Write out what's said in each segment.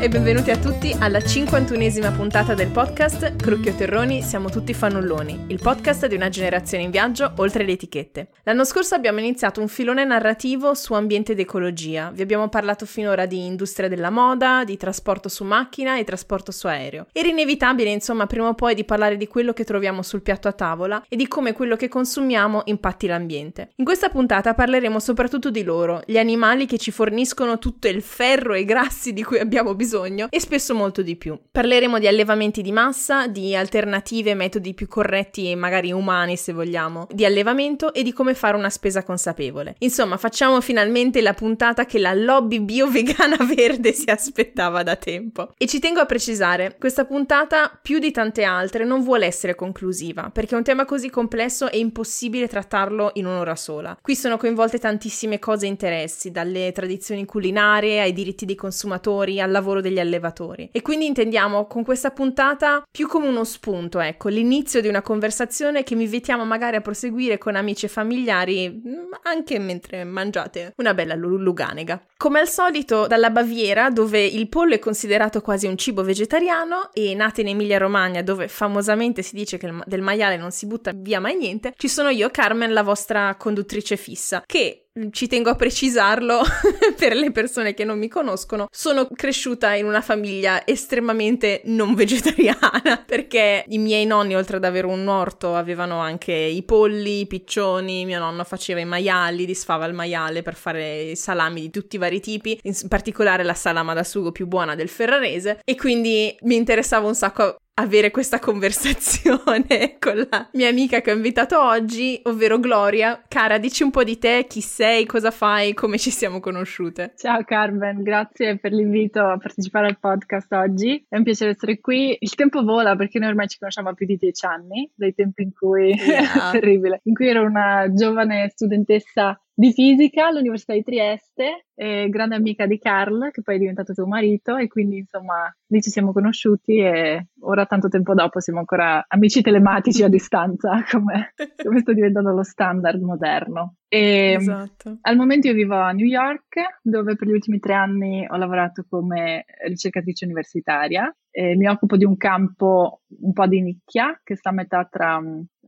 E benvenuti a tutti alla 51esima puntata del podcast Crucchio Terroni, siamo tutti fannulloni, il podcast di una generazione in viaggio oltre le etichette. L'anno scorso abbiamo iniziato un filone narrativo su ambiente ed ecologia. Vi abbiamo parlato finora di industria della moda, di trasporto su macchina e trasporto su aereo. Era inevitabile, insomma, prima o poi di parlare di quello che troviamo sul piatto a tavola e di come quello che consumiamo impatti l'ambiente. In questa puntata parleremo soprattutto di loro, gli animali che ci forniscono tutto il ferro e i grassi di cui abbiamo bisogno e spesso molto di più. Parleremo di allevamenti di massa, di alternative, metodi più corretti e magari umani se vogliamo, di allevamento e di come fare una spesa consapevole. Insomma, facciamo finalmente la puntata che la lobby bio-vegana verde si aspettava da tempo. E ci tengo a precisare, questa puntata più di tante altre non vuole essere conclusiva, perché un tema così complesso è impossibile trattarlo in un'ora sola. Qui sono coinvolte tantissime cose e interessi, dalle tradizioni culinarie ai diritti dei consumatori al lavoro degli allevatori. E quindi intendiamo con questa puntata più come uno spunto, ecco, l'inizio di una conversazione che mi invitiamo magari a proseguire con amici e familiari mm, anche mentre mangiate una bella luganega. Come al solito dalla Baviera, dove il pollo è considerato quasi un cibo vegetariano e nata in Emilia Romagna, dove famosamente si dice che del maiale non si butta via mai niente, ci sono io, Carmen, la vostra conduttrice fissa, che ci tengo a precisarlo per le persone che non mi conoscono, sono cresciuta in una famiglia estremamente non vegetariana perché i miei nonni, oltre ad avere un orto, avevano anche i polli, i piccioni, mio nonno faceva i maiali, disfava il maiale per fare i salami di tutti i vari tipi, in particolare la salama da sugo più buona del ferrarese e quindi mi interessava un sacco avere questa conversazione con la mia amica che ho invitato oggi, ovvero Gloria. Cara, dici un po' di te, chi sei, cosa fai, come ci siamo conosciute. Ciao Carmen, grazie per l'invito a partecipare al podcast oggi. È un piacere essere qui. Il tempo vola perché noi ormai ci conosciamo più di dieci anni, dai tempi in cui yeah. terribile, in cui ero una giovane studentessa di fisica all'Università di Trieste, grande amica di Carl, che poi è diventato tuo marito, e quindi insomma lì ci siamo conosciuti e ora tanto tempo dopo siamo ancora amici telematici a distanza, come, come sta diventando lo standard moderno. E esatto. al momento io vivo a New York, dove per gli ultimi tre anni ho lavorato come ricercatrice universitaria. E mi occupo di un campo un po' di nicchia, che sta a metà tra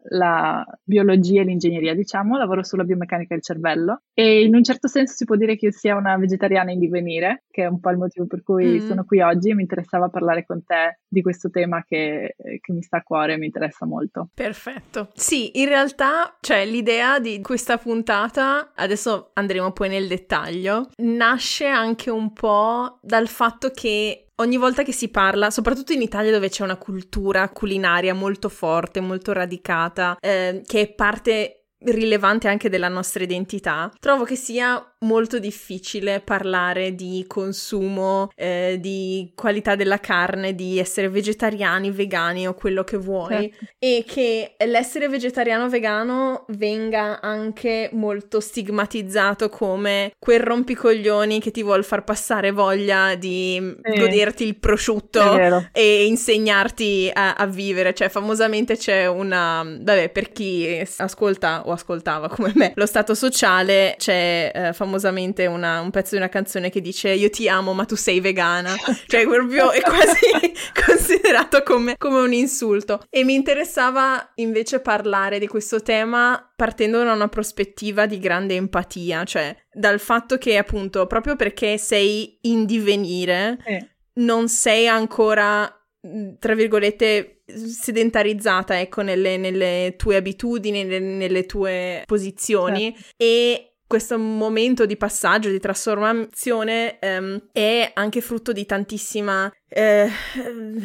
la biologia e l'ingegneria, diciamo, lavoro sulla biomeccanica del cervello e in un certo senso si può dire che io sia una vegetariana in divenire, che è un po' il motivo per cui mm. sono qui oggi e mi interessava parlare con te di questo tema che, che mi sta a cuore e mi interessa molto. Perfetto. Sì, in realtà, cioè, l'idea di questa puntata, adesso andremo poi nel dettaglio, nasce anche un po' dal fatto che ogni volta che si parla, soprattutto in Italia dove c'è una cultura culinaria molto forte, molto radicata, eh, che è parte rilevante anche della nostra identità, trovo che sia molto difficile parlare di consumo, eh, di qualità della carne, di essere vegetariani, vegani o quello che vuoi certo. e che l'essere vegetariano o vegano venga anche molto stigmatizzato come quel rompicoglioni che ti vuol far passare voglia di sì. goderti il prosciutto e insegnarti a, a, vivere, cioè famosamente c'è una, vabbè per chi ascolta o ascoltava come me lo stato sociale c'è eh, famosamente una, un pezzo di una canzone che dice io ti amo ma tu sei vegana, cioè proprio è quasi considerato come, come un insulto. E mi interessava invece parlare di questo tema partendo da una prospettiva di grande empatia, cioè dal fatto che appunto proprio perché sei in divenire, eh. non sei ancora tra virgolette sedentarizzata ecco nelle, nelle tue abitudini nelle, nelle tue posizioni certo. e questo momento di passaggio, di trasformazione um, è anche frutto di tantissima eh,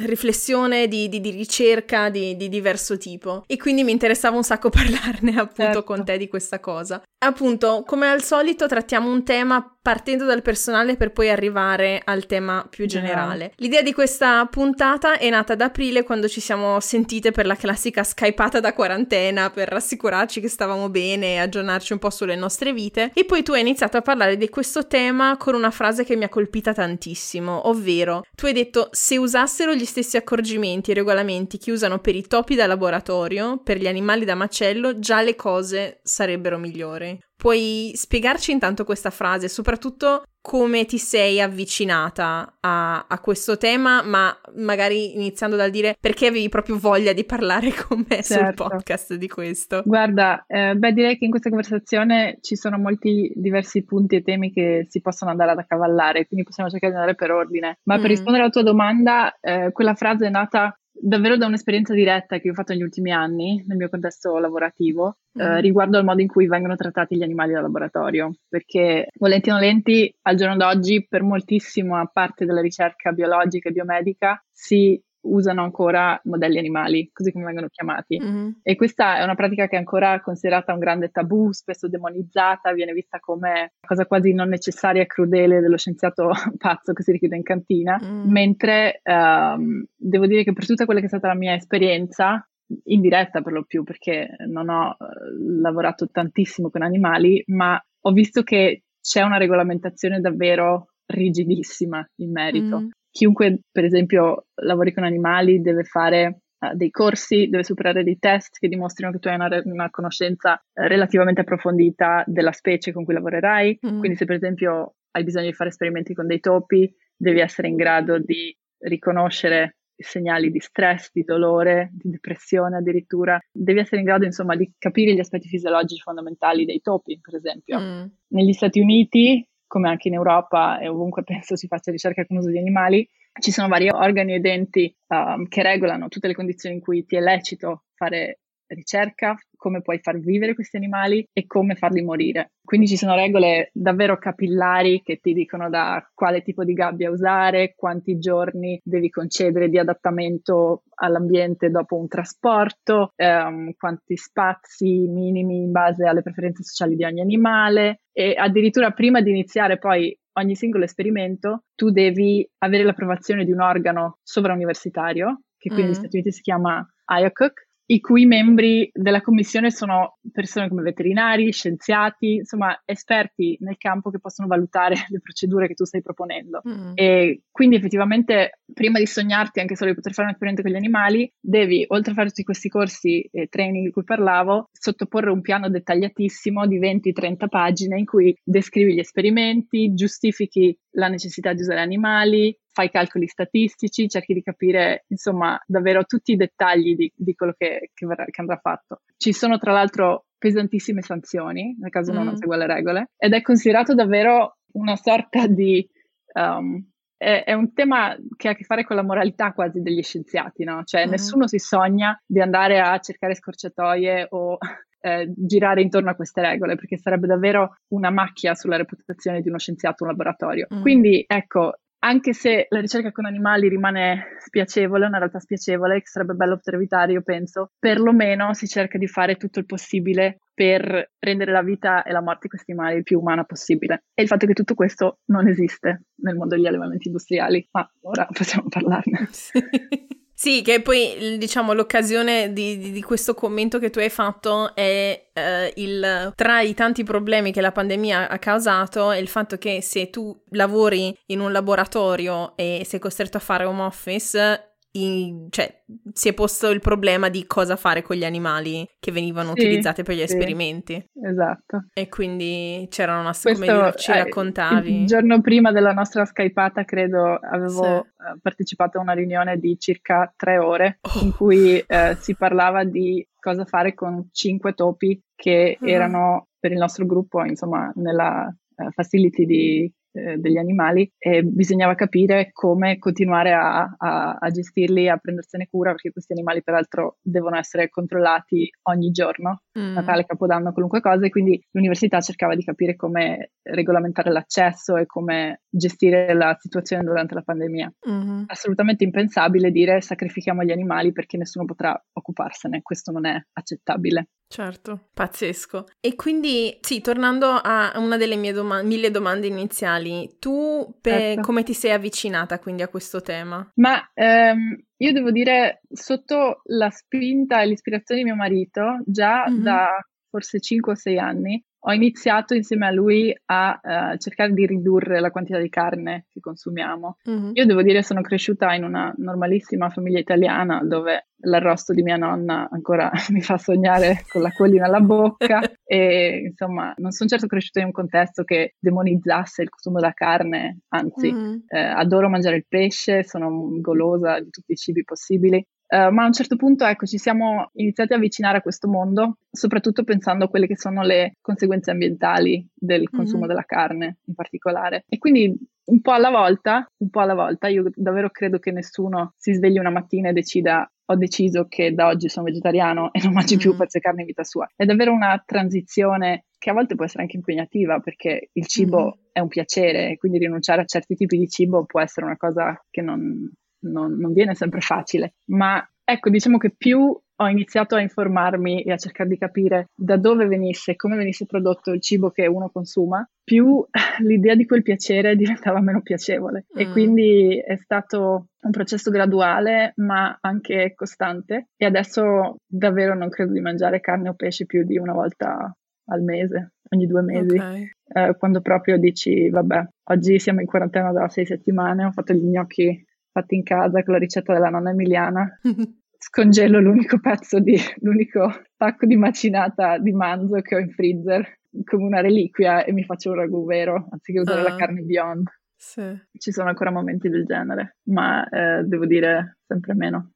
riflessione, di, di, di ricerca di, di, diverso tipo. E quindi mi interessava un sacco parlarne appunto certo. con te di questa cosa. Appunto, come al solito trattiamo un tema partendo dal personale per poi arrivare al tema più generale. Yeah. L'idea di questa puntata è nata ad aprile quando ci siamo sentite per la classica skypata da quarantena per rassicurarci che stavamo bene e aggiornarci un po' sulle nostre vite e poi tu hai iniziato a parlare di questo tema con una frase che mi ha colpita tantissimo, ovvero tu hai detto se usassero gli stessi accorgimenti e regolamenti che usano per i topi da laboratorio, per gli animali da macello, già le cose sarebbero migliori. Puoi spiegarci intanto questa frase, soprattutto come ti sei avvicinata a, a, questo tema, ma magari iniziando dal dire perché avevi proprio voglia di parlare con me certo. sul podcast di questo. Guarda, eh, beh, direi che in questa conversazione ci sono molti diversi punti e temi che si possono andare ad accavallare, quindi possiamo cercare di andare per ordine. Ma mm. per rispondere alla tua domanda, eh, quella frase è nata davvero da un'esperienza diretta che ho fatto negli ultimi anni nel mio contesto lavorativo eh, mm. riguardo al modo in cui vengono trattati gli animali da laboratorio, perché volenti o nolenti al giorno d'oggi per moltissima parte della ricerca biologica e biomedica si usano ancora modelli animali, così come vengono chiamati. Mm-hmm. E questa è una pratica che è ancora considerata un grande tabù, spesso demonizzata, viene vista come una cosa quasi non necessaria e crudele dello scienziato pazzo che si richiude in cantina, mm. mentre um, devo dire che per tutta quella che è stata la mia esperienza, in diretta per lo più, perché non ho uh, lavorato tantissimo con animali, ma ho visto che c'è una regolamentazione davvero rigidissima in merito. Mm chiunque per esempio lavori con animali deve fare uh, dei corsi, deve superare dei test che dimostrino che tu hai una, una conoscenza uh, relativamente approfondita della specie con cui lavorerai. Mm. Quindi se per esempio hai bisogno di fare esperimenti con dei topi, devi essere in grado di riconoscere segnali di stress, di dolore, di depressione addirittura. Devi essere in grado, insomma, di capire gli aspetti fisiologici fondamentali dei topi, per esempio. Mm. Negli Stati Uniti come anche in Europa e ovunque penso si faccia ricerca con uso di animali, ci sono vari organi ed enti um, che regolano tutte le condizioni in cui ti è lecito fare ricerca, come puoi far vivere questi animali e come farli morire. Quindi ci sono regole davvero capillari che ti dicono da quale tipo di gabbia usare, quanti giorni devi concedere di adattamento all'ambiente dopo un trasporto, ehm, quanti spazi minimi in base alle preferenze sociali di ogni animale e addirittura prima di iniziare poi ogni singolo esperimento tu devi avere l'approvazione di un organo sovrauniversitario che qui mm. negli Stati Uniti si chiama IOCUC i cui membri della commissione sono persone come veterinari, scienziati, insomma esperti nel campo che possono valutare le procedure che tu stai proponendo. Mm. E quindi effettivamente prima di sognarti anche solo di poter fare un esperimento con gli animali, devi, oltre a fare tutti questi corsi e training di cui parlavo, sottoporre un piano dettagliatissimo di 20-30 pagine in cui descrivi gli esperimenti, giustifichi la necessità di usare animali, fai calcoli statistici, cerchi di capire insomma davvero tutti i dettagli di, di quello che, che, verrà, che, andrà fatto. Ci sono tra l'altro pesantissime sanzioni nel caso mm. uno non segua le regole ed è considerato davvero una sorta di... Um, è, è, un tema che ha a che fare con la moralità quasi degli scienziati, no? Cioè mm. nessuno si sogna di andare a cercare scorciatoie o eh, girare intorno a queste regole, perché sarebbe davvero una macchia sulla reputazione di uno scienziato, un laboratorio. Mm. Quindi, ecco, anche se la ricerca con animali rimane spiacevole, una realtà spiacevole, che sarebbe bello poter evitare, io penso, perlomeno si cerca di fare tutto il possibile per rendere la vita e la morte di questi animali il più umana possibile. E il fatto che tutto questo non esiste nel mondo degli allevamenti industriali, ma ora possiamo parlarne. Sì. Sì, che poi diciamo l'occasione di, di, di, questo commento che tu hai fatto è eh, il, tra i tanti problemi che la pandemia ha causato è il fatto che se tu lavori in un laboratorio e sei costretto a fare home office in, cioè, si è posto il problema di cosa fare con gli animali che venivano sì, utilizzati per gli sì, esperimenti. Esatto. E quindi c'era una come ci raccontavi. Il giorno prima della nostra skypata, credo, avevo sì. Eh, partecipato a una riunione di circa tre ore oh. in cui eh, si parlava di cosa fare con cinque topi che uh-huh. erano per il nostro gruppo, insomma, nella uh, facility di eh, degli animali e bisognava capire come continuare a, a, a, gestirli, a prendersene cura, perché questi animali peraltro devono essere controllati ogni giorno, mm. Natale, Capodanno, qualunque cosa, e quindi l'università cercava di capire come regolamentare l'accesso e come gestire la situazione durante la pandemia. Mm-hmm. Assolutamente impensabile dire sacrifichiamo gli animali perché nessuno potrà occuparsene, questo non è accettabile. Certo, pazzesco. E quindi, sì, tornando a una delle mie doma- mille domande iniziali, tu pe- certo. come ti sei avvicinata quindi a questo tema? Ma ehm, io devo dire, sotto la spinta e l'ispirazione di mio marito, già mm-hmm. da forse 5 o 6 anni, ho iniziato insieme a lui a uh, cercare di ridurre la quantità di carne che consumiamo. Mm-hmm. Io devo dire sono cresciuta in una normalissima famiglia italiana dove l'arrosto di mia nonna ancora mi fa sognare con l'acquolina alla bocca e insomma non sono certo cresciuta in un contesto che demonizzasse il consumo della carne, anzi mm-hmm. eh, adoro mangiare il pesce, sono golosa di tutti i cibi possibili. Uh, ma a un certo punto, ecco, ci siamo iniziati a avvicinare a questo mondo, soprattutto pensando a quelle che sono le conseguenze ambientali del consumo mm-hmm. della carne in particolare. E quindi un po' alla volta, un po' alla volta, io davvero credo che nessuno si svegli una mattina e decida ho deciso che da oggi sono vegetariano e non mangio più mm. pezzi di carne in vita sua. È davvero una transizione che a volte può essere anche impegnativa perché il cibo mm. è un piacere e quindi rinunciare a certi tipi di cibo può essere una cosa che non, non, non viene sempre facile. Ma ecco, diciamo che più ho iniziato a informarmi e a cercare di capire da dove venisse, come venisse prodotto il cibo che uno consuma, più l'idea di quel piacere diventava meno piacevole. Mm. E quindi è stato un processo graduale, ma anche costante. E adesso davvero non credo di mangiare carne o pesce più di una volta al mese, ogni due mesi. Okay. Eh, quando proprio dici, vabbè, oggi siamo in quarantena da sei settimane, ho fatto gli gnocchi fatti in casa con la ricetta della nonna Emiliana. scongelo l'unico pezzo di, l'unico pacco di macinata di manzo che ho in freezer come una reliquia e mi faccio un ragù vero anziché usare uh, la ah. carne Beyond. Sì. Ci sono ancora momenti del genere, ma eh, devo dire sempre meno.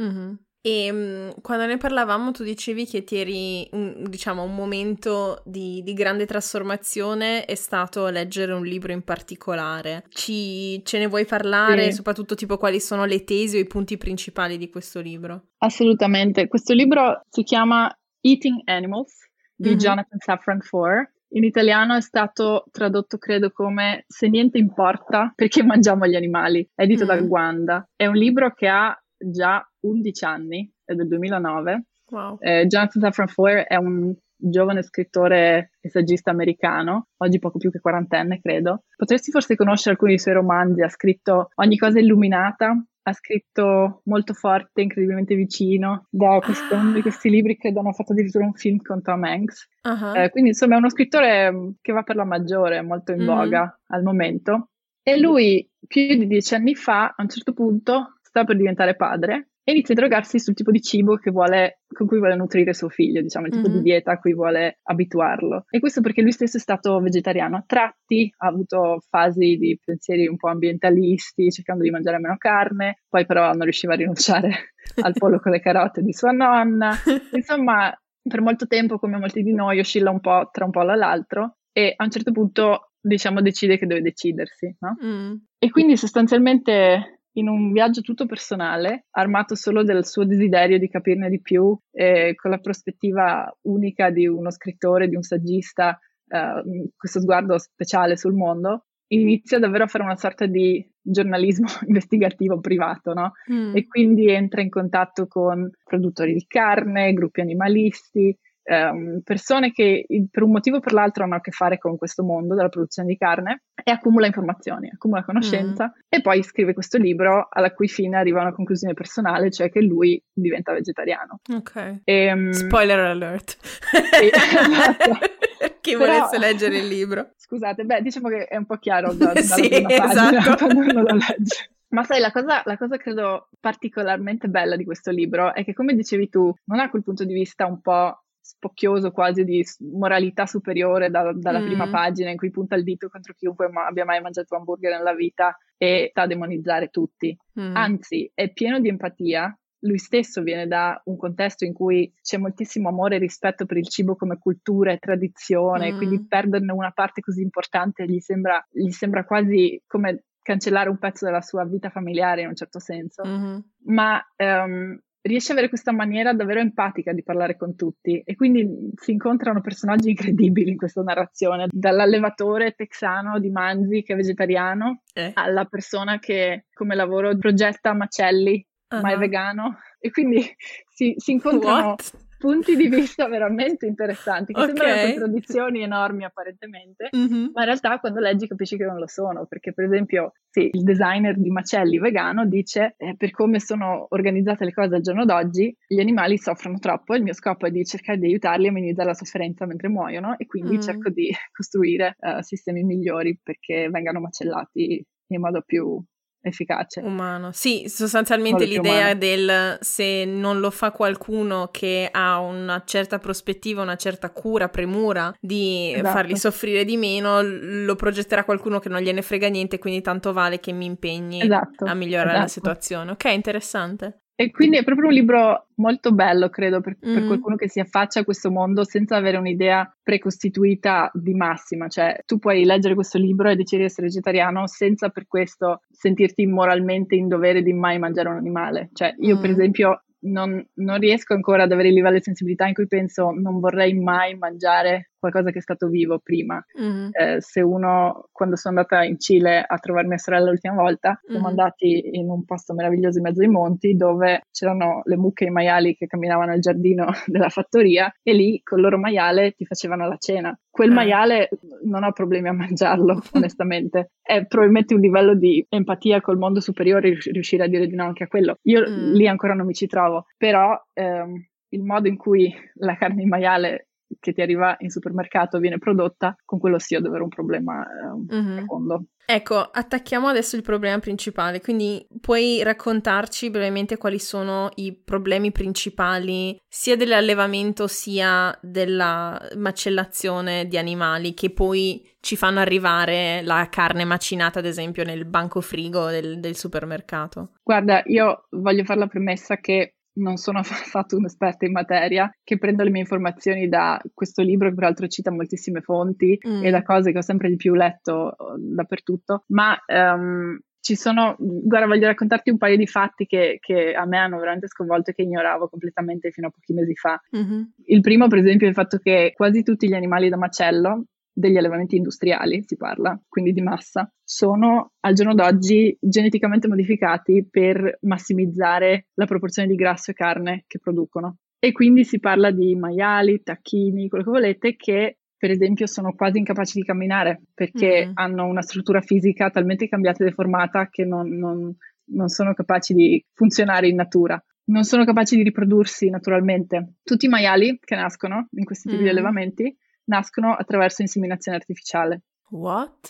Mm-hmm. E mm, quando ne parlavamo tu dicevi che ti eri, un, diciamo, un momento di, di, grande trasformazione è stato leggere un libro in particolare. Ci, ce ne vuoi parlare? Sì. Soprattutto tipo quali sono le tesi o i punti principali di questo libro? Assolutamente. Questo libro si chiama Eating Animals di mm-hmm. Jonathan Safran Foer. In italiano è stato tradotto, credo, come Se niente importa perché mangiamo gli animali, edito mm. da Guanda. È un libro che ha già 11 anni, è del 2009. Wow. Eh, Jonathan Safran Foer è un giovane scrittore e saggista americano, oggi poco più che quarantenne, credo. Potresti forse conoscere alcuni dei suoi romanzi, ha scritto Ogni cosa illuminata, ha scritto molto forte, incredibilmente vicino, da questo, uno di questi libri credo hanno fatto addirittura un film con Tom Hanks. Uh-huh. Eh, quindi insomma è uno scrittore che va per la maggiore, molto in mm. voga al momento. E lui più di dieci anni fa, a un certo punto, sta per diventare padre e inizia a interrogarsi sul tipo di cibo vuole, con cui vuole nutrire suo figlio, diciamo, il tipo mm-hmm. di dieta a cui vuole abituarlo. E questo perché lui stesso è stato vegetariano a tratti, ha avuto fasi di pensieri un po' ambientalisti, cercando di mangiare meno carne, poi però non riusciva a rinunciare al pollo con le carote di sua nonna. Insomma, per molto tempo, come molti di noi, oscilla un po' tra un pollo e l'altro e a un certo punto, diciamo, decide che deve decidersi, no? Mm. E quindi sostanzialmente in un viaggio tutto personale, armato solo del suo desiderio di capirne di più, eh, con la prospettiva unica di uno scrittore, di un saggista, eh, questo sguardo speciale sul mondo, inizia davvero a fare una sorta di giornalismo investigativo privato, no? Mm. E quindi entra in contatto con produttori di carne, gruppi animalisti, ehm, persone che per un motivo o per l'altro hanno a che fare con questo mondo della produzione di carne e accumula informazioni, accumula conoscenza mm. e poi scrive questo libro alla cui fine arriva a una conclusione personale, cioè che lui diventa vegetariano. Ok. E, um... Spoiler alert. Sì, esatto. Chi Però... volesse leggere il libro. Scusate, beh, diciamo che è un po' chiaro da, dalla sì, esatto. quando uno lo legge. Ma sai, la cosa, la cosa credo particolarmente bella di questo libro è che, come dicevi tu, non ha quel punto di vista un po' spocchioso quasi di moralità superiore da, dalla mm. prima pagina in cui punta il dito contro chiunque ma abbia mai mangiato hamburger nella vita e sta a demonizzare tutti. Mm. Anzi, è pieno di empatia. Lui stesso viene da un contesto in cui c'è moltissimo amore e rispetto per il cibo come cultura e tradizione, mm. quindi perderne una parte così importante gli sembra, gli sembra quasi come cancellare un pezzo della sua vita familiare in un certo senso. Mm-hmm. Ma um, riesce ad avere questa maniera davvero empatica di parlare con tutti e quindi si incontrano personaggi incredibili in questa narrazione, dall'allevatore texano di manzi che è vegetariano eh. alla persona che come lavoro progetta macelli uh-huh. ma è vegano e quindi si, si incontrano What? Punti di vista veramente interessanti, che okay. sembrano contraddizioni enormi apparentemente, mm-hmm. ma in realtà quando leggi capisci che non lo sono, perché per esempio sì, il designer di Macelli vegano dice eh, per come sono organizzate le cose al giorno d'oggi, gli animali soffrono troppo e il mio scopo è di cercare di aiutarli a minimizzare la sofferenza mentre muoiono e quindi mm. cerco di costruire uh, sistemi migliori perché vengano macellati in modo più efficace. Umano. Sì, sostanzialmente l'idea del se non lo fa qualcuno che ha una certa prospettiva, una certa cura, premura di esatto. farli soffrire di meno, lo progetterà qualcuno che non gliene frega niente, quindi tanto vale che mi impegni esatto, a migliorare esatto. la situazione. Ok, interessante. E quindi è proprio un libro molto bello, credo, per, mm. per, qualcuno che si affaccia a questo mondo senza avere un'idea precostituita di massima. Cioè, tu puoi leggere questo libro e decidere di essere vegetariano senza per questo sentirti moralmente in dovere di mai mangiare un animale. Cioè, io, mm. per esempio, non, non, riesco ancora ad avere il livello di sensibilità in cui penso non vorrei mai mangiare qualcosa che è stato vivo prima. Mm-hmm. Eh, se uno, quando sono andata in Cile a trovare mia sorella l'ultima volta, mm-hmm. siamo andati in un posto meraviglioso in mezzo ai monti dove c'erano le mucche e i maiali che camminavano al giardino della fattoria e lì con il loro maiale ti facevano la cena. Quel eh. maiale non ho problemi a mangiarlo, onestamente. È probabilmente un livello di empatia col mondo superiore riuscire a dire di no anche a quello. Io mm. lì ancora non mi ci trovo, però ehm, il modo in cui la carne di maiale che ti arriva in supermercato viene prodotta, con quello sì ho davvero un problema eh, mm-hmm. profondo. Ecco, attacchiamo adesso il problema principale, quindi puoi raccontarci brevemente quali sono i problemi principali sia dell'allevamento sia della macellazione di animali che poi ci fanno arrivare la carne macinata, ad esempio, nel banco frigo del, del supermercato? Guarda, io voglio fare la premessa che non sono affatto un'esperta in materia, che prendo le mie informazioni da questo libro che peraltro cita moltissime fonti mm. e da cose che ho sempre di più letto uh, dappertutto, ma um, ci sono, guarda, voglio raccontarti un paio di fatti che, che, a me hanno veramente sconvolto e che ignoravo completamente fino a pochi mesi fa. Mm-hmm. Il primo, per esempio, è il fatto che quasi tutti gli animali da macello degli allevamenti industriali, si parla, quindi di massa, sono al giorno d'oggi geneticamente modificati per massimizzare la proporzione di grasso e carne che producono. E quindi si parla di maiali, tacchini, quello che volete, che per esempio sono quasi incapaci di camminare perché mm. hanno una struttura fisica talmente cambiata e deformata che non, non, non sono capaci di funzionare in natura non sono capaci di riprodursi naturalmente. Tutti i maiali che nascono in questi tipi mm. di allevamenti nascono attraverso inseminazione artificiale. What?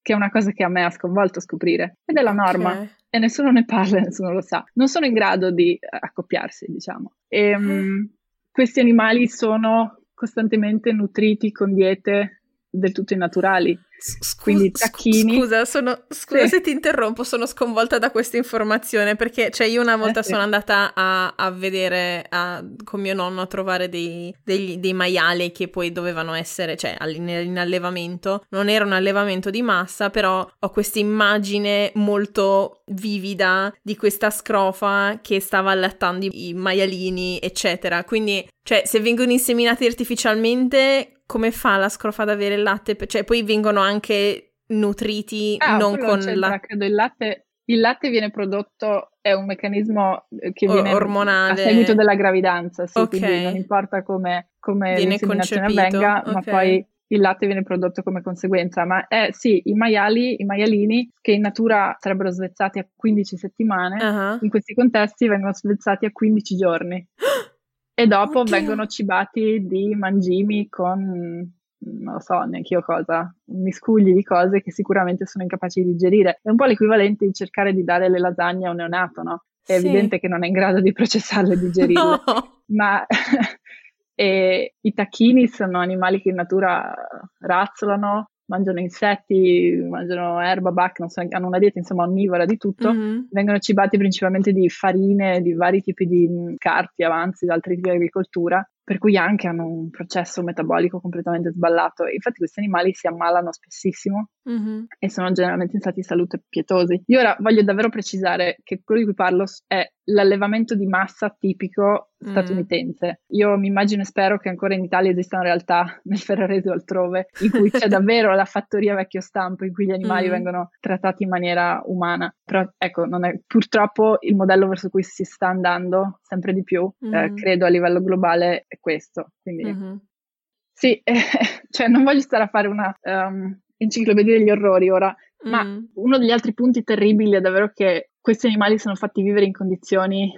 Che è una cosa che a me ha sconvolto scoprire. Ed è la okay. norma. E nessuno ne parla, nessuno lo sa. Non sono in grado di eh, accoppiarsi, diciamo. E, um, questi animali sono costantemente nutriti con diete del tutto innaturali. Scusa, Quindi tacchini. Scusa, sono, scusa sì. se ti interrompo, sono sconvolta da questa informazione perché cioè, io una volta eh, sono sì. andata a, a vedere a, con mio nonno a trovare dei, dei, dei, maiali che poi dovevano essere, cioè in, allevamento. Non era un allevamento di massa, però ho questa immagine molto vivida di questa scrofa che stava allattando i, i maialini, eccetera. Quindi, cioè, se vengono inseminati artificialmente come fa la scrofa ad avere il latte? Cioè, poi vengono anche nutriti ah, non con la... credo il latte il latte viene prodotto, è un meccanismo eh, che viene ormonale. a seguito della gravidanza, sì, okay. quindi non importa come, come l'inseminazione avvenga, okay. ma poi il latte viene prodotto come conseguenza. Ma è sì, i maiali, i maialini che in natura sarebbero svezzati a 15 settimane, uh-huh. in questi contesti vengono svezzati a 15 giorni. E dopo Oddio. vengono cibati di mangimi con non lo so neanche io cosa, miscugli di cose che sicuramente sono incapaci di digerire. È un po' l'equivalente di cercare di dare le lasagne a un neonato, no? È sì. evidente che non è in grado di processarle e digerirle. No. Ma e i tacchini sono animali che in natura razzolano, mangiano insetti, mangiano erba, bacca, so, hanno una dieta insomma onnivora di tutto, mm-hmm. vengono cibati principalmente di farine, di vari tipi di carti, avanzi, da altri tipi di agricoltura per cui anche hanno un processo metabolico completamente sballato. Infatti questi animali si ammalano spessissimo mm-hmm. e sono generalmente in stati di salute pietosi. Io ora voglio davvero precisare che quello di cui parlo è l'allevamento di massa tipico mm. statunitense. Mm. Io mi immagino e spero che ancora in Italia esistano realtà nel Ferrarese o altrove in cui c'è davvero la fattoria vecchio stampo in cui gli animali mm. vengono trattati in maniera umana. Però ecco, non è purtroppo il modello verso cui si sta andando sempre di più, mm. eh, credo a livello globale è questo. Quindi mm-hmm. sì, eh, cioè non voglio stare a fare una um, enciclopedia degli orrori ora, ma mm. uno degli altri punti terribili è davvero che questi animali sono fatti vivere in condizioni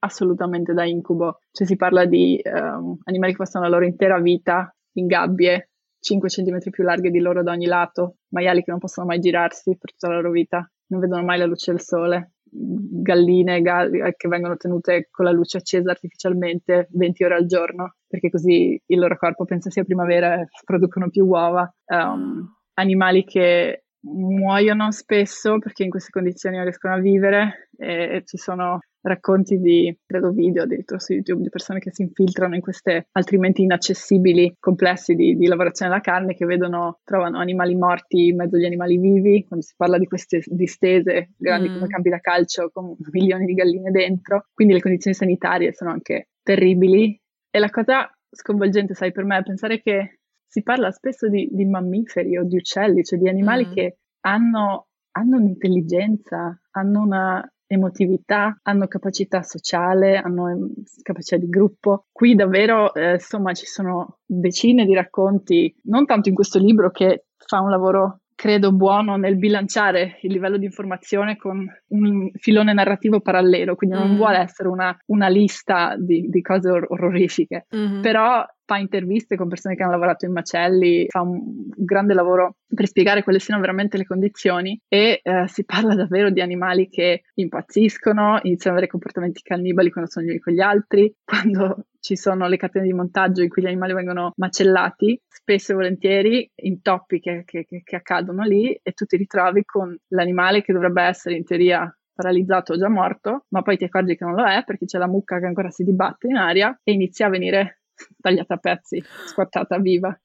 assolutamente da incubo. Cioè si parla di um, animali che passano la loro intera vita in gabbie 5 cm più larghe di loro da ogni lato, maiali che non possono mai girarsi per tutta la loro vita non vedono mai la luce del sole, galline galli, eh, che vengono tenute con la luce accesa artificialmente 20 ore al giorno, perché così il loro corpo pensa sia primavera e producono più uova. Um, animali che muoiono spesso perché in queste condizioni non riescono a vivere e ci sono racconti di, credo video addirittura su YouTube, di persone che si infiltrano in queste altrimenti inaccessibili complessi di, di lavorazione della carne che vedono, trovano animali morti in mezzo agli animali vivi, quando si parla di queste distese grandi mm. come campi da calcio con milioni di galline dentro, quindi le condizioni sanitarie sono anche terribili e la cosa sconvolgente, sai, per me è pensare che si parla spesso di, di mammiferi o di uccelli, cioè di animali mm. che hanno, hanno un'intelligenza, hanno una emotività, hanno capacità sociale, hanno capacità di gruppo. Qui davvero, eh, insomma, ci sono decine di racconti, non tanto in questo libro che fa un lavoro credo buono nel bilanciare il livello di informazione con un filone narrativo parallelo, quindi non mm. vuole essere una, una lista di, di, cose or- orrorifiche, mm-hmm. però fa interviste con persone che hanno lavorato in macelli, fa un, grande lavoro per spiegare quali siano veramente le condizioni e eh, si parla davvero di animali che impazziscono, iniziano ad avere comportamenti cannibali quando sono gli con gli altri, quando ci sono le catene di montaggio in cui gli animali vengono macellati, spesso e volentieri intoppi che, che, che accadono lì e tu ti ritrovi con l'animale che dovrebbe essere in teoria paralizzato o già morto, ma poi ti accorgi che non lo è perché c'è la mucca che ancora si dibatte in aria e inizia a venire tagliata a pezzi, squattata viva.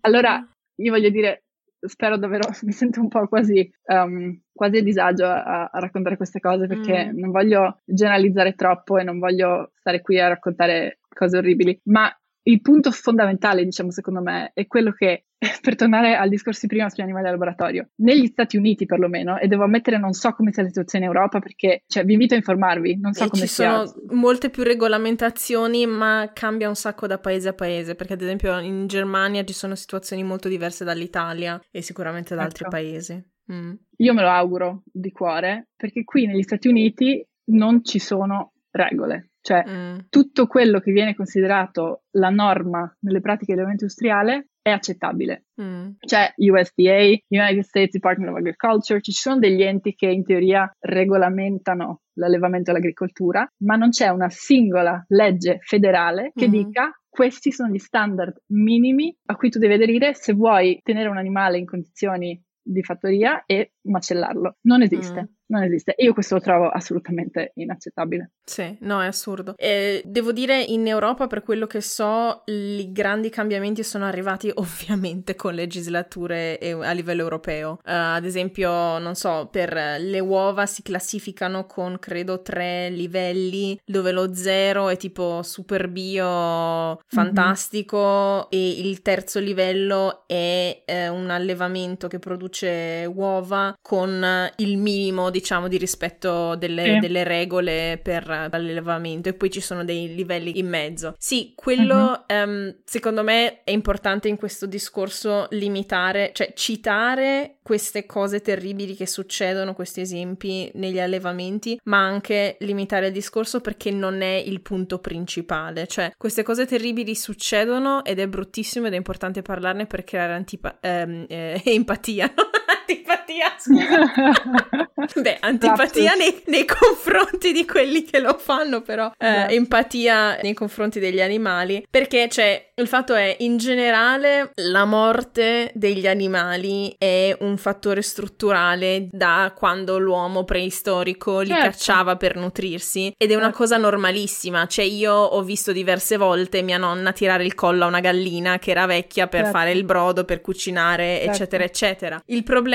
Allora, io voglio dire, spero davvero, mi sento un po' quasi, um, quasi a disagio a, a, raccontare queste cose perché mm. non voglio generalizzare troppo e non voglio stare qui a raccontare cose orribili, ma il punto fondamentale, diciamo, secondo me, è quello che, per tornare al discorso di prima sugli animali da laboratorio, negli Stati Uniti perlomeno, e devo ammettere non so come sia la situazione in Europa perché, cioè, vi invito a informarvi, non so e come ci sia. Ci sono molte più regolamentazioni, ma cambia un sacco da paese a paese, perché ad esempio in Germania ci sono situazioni molto diverse dall'Italia e sicuramente da ecco. altri paesi. Mm. Io me lo auguro di cuore, perché qui negli Stati Uniti non ci sono regole. Cioè, mm. tutto quello che viene considerato la norma nelle pratiche di allevamento industriale è accettabile. Mm. C'è USDA, United States Department of Agriculture, ci sono degli enti che in teoria regolamentano l'allevamento e l'agricoltura, ma non c'è una singola legge federale che mm. dica questi sono gli standard minimi a cui tu devi aderire se vuoi tenere un animale in condizioni di fattoria e macellarlo. Non esiste. Mm non esiste. Io questo lo trovo assolutamente inaccettabile. Sì, no, è assurdo. E devo dire, in Europa, per quello che so, i grandi cambiamenti sono arrivati ovviamente con legislature a livello europeo. Uh, ad esempio, non so, per le uova si classificano con credo tre livelli, dove lo zero è tipo super bio, fantastico, mm-hmm. e il terzo livello è eh, un allevamento che produce uova con il minimo diciamo, di rispetto delle, sì. delle regole per l'allevamento e poi ci sono dei livelli in mezzo. Sì, quello uh-huh. um, secondo me è importante in questo discorso limitare, cioè citare queste cose terribili che succedono, questi esempi negli allevamenti, ma anche limitare il discorso perché non è il punto principale. Cioè, queste cose terribili succedono ed è bruttissimo ed è importante parlarne per creare antipa- ehm, eh, empatia. Antipatia, scusa. Beh, antipatia nei, nei, confronti di quelli che lo fanno, però eh, esatto. empatia nei confronti degli animali, perché cioè, il fatto è, in generale, la morte degli animali è un fattore strutturale da quando l'uomo preistorico li certo. cacciava per nutrirsi ed è una certo. cosa normalissima, cioè io ho visto diverse volte mia nonna tirare il collo a una gallina che era vecchia per certo. fare il brodo, per cucinare, certo. eccetera, eccetera. Il problema,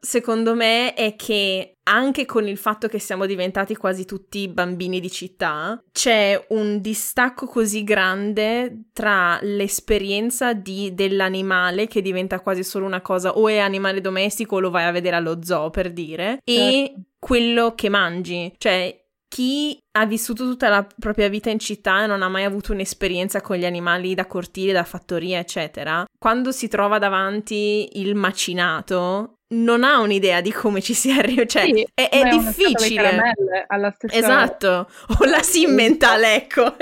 secondo me, è che anche con il fatto che siamo diventati quasi tutti bambini di città, c'è un distacco così grande tra l'esperienza di, dell'animale che diventa quasi solo una cosa o è animale domestico o lo vai a vedere allo zoo per dire, e certo. quello che mangi. Cioè, chi ha vissuto tutta la propria vita in città e non ha mai avuto un'esperienza con gli animali da cortile, da fattoria, eccetera, quando si trova davanti il macinato non ha un'idea di come ci si arriva, cioè sì, è, è difficile. alla stessa Esatto, o la Simmental, ecco.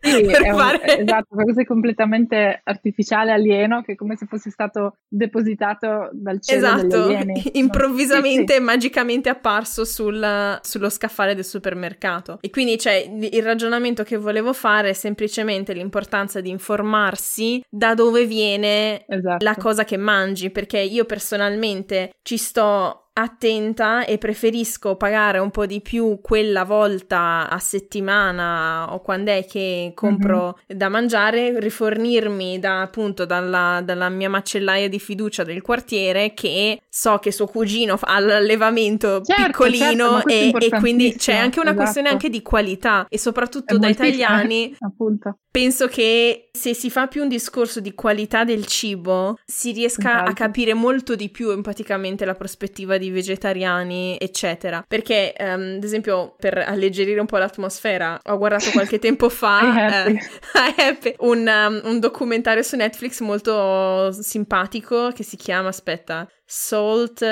Sì, sì, per un, fare... esatto, qualcosa di completamente artificiale, alieno, che è come se fosse stato depositato dal cielo esatto, improvvisamente improvvisamente e magicamente apparso sul, sullo scaffale del supermercato. E quindi cioè, il ragionamento che volevo fare è semplicemente l'importanza di informarsi da dove viene esatto. la cosa che mangi, perché io personalmente ci sto attenta e preferisco pagare un po' di più quella volta a settimana o quando è che compro mm-hmm. da mangiare, rifornirmi da appunto dalla, dalla, mia macellaia di fiducia del quartiere che so che suo cugino fa l'allevamento certo, piccolino certo, e, e, quindi c'è anche una esatto. questione anche di qualità e soprattutto è da italiani appunto. penso che se si fa più un discorso di qualità del cibo si riesca esatto. a capire molto di più empaticamente la prospettiva di vegetariani, eccetera. Perché, um, ad esempio, per alleggerire un po' l'atmosfera, ho guardato qualche tempo fa eh, un, um, un documentario su Netflix molto simpatico che si chiama, aspetta, Salt,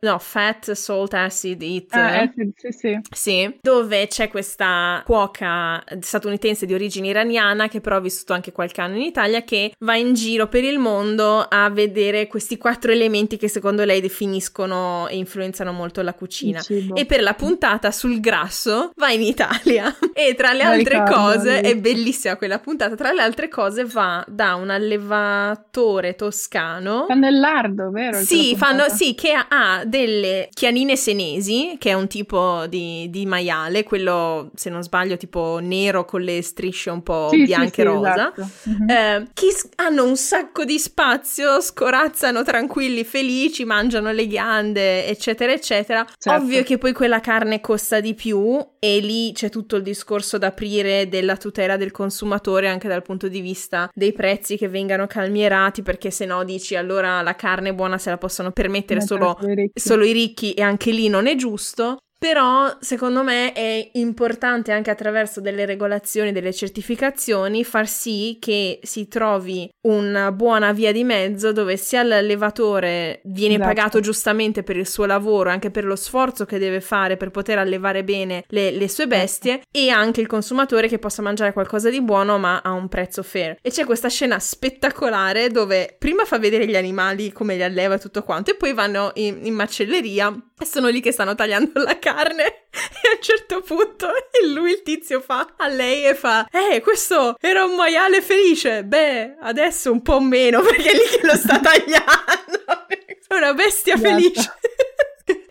no, Fat, Salt, Acid, Eat. Ah, acid, sì, sì. Sì, dove c'è questa cuoca statunitense di origine iraniana che però ha vissuto anche qualche anno in Italia che va in giro per il mondo a vedere questi quattro elementi che secondo lei definiscono e influenzano molto la cucina. E per la puntata sul grasso va in Italia e tra le altre ricordo, cose, è bellissima quella puntata, tra le altre cose va da un allevatore toscano. Fanno il lardo, vero? Sì, fanno, sì, che ha delle chianine senesi, che è un tipo di, di, maiale, quello, se non sbaglio, tipo nero con le strisce un po' sì, bianche e sì, rosa, esatto. uh-huh. eh, che hanno un sacco di spazio, scorazzano tranquilli, felici, mangiano le ghiande, eccetera, eccetera. Certo. Ovvio che poi quella carne costa di più e lì c'è tutto il discorso da aprire della tutela del consumatore anche dal punto di vista dei prezzi che vengano calmierati, perché se no dici allora la carne buona se la possono permettere solo, solo i ricchi e anche lì non è giusto. Però secondo me è importante anche attraverso delle regolazioni, delle certificazioni, far sì che si trovi una buona via di mezzo dove sia l'allevatore viene esatto. pagato giustamente per il suo lavoro, anche per lo sforzo che deve fare per poter allevare bene le, le sue certo. bestie, e anche il consumatore che possa mangiare qualcosa di buono ma a un prezzo fair. E c'è questa scena spettacolare dove prima fa vedere gli animali come li alleva e tutto quanto, e poi vanno in, in macelleria e sono lì che stanno tagliando la carne carne e a un certo punto lui il tizio fa a lei e fa eh questo era un maiale felice beh adesso un po' meno perché è lì che lo sta tagliando è una bestia esatto. felice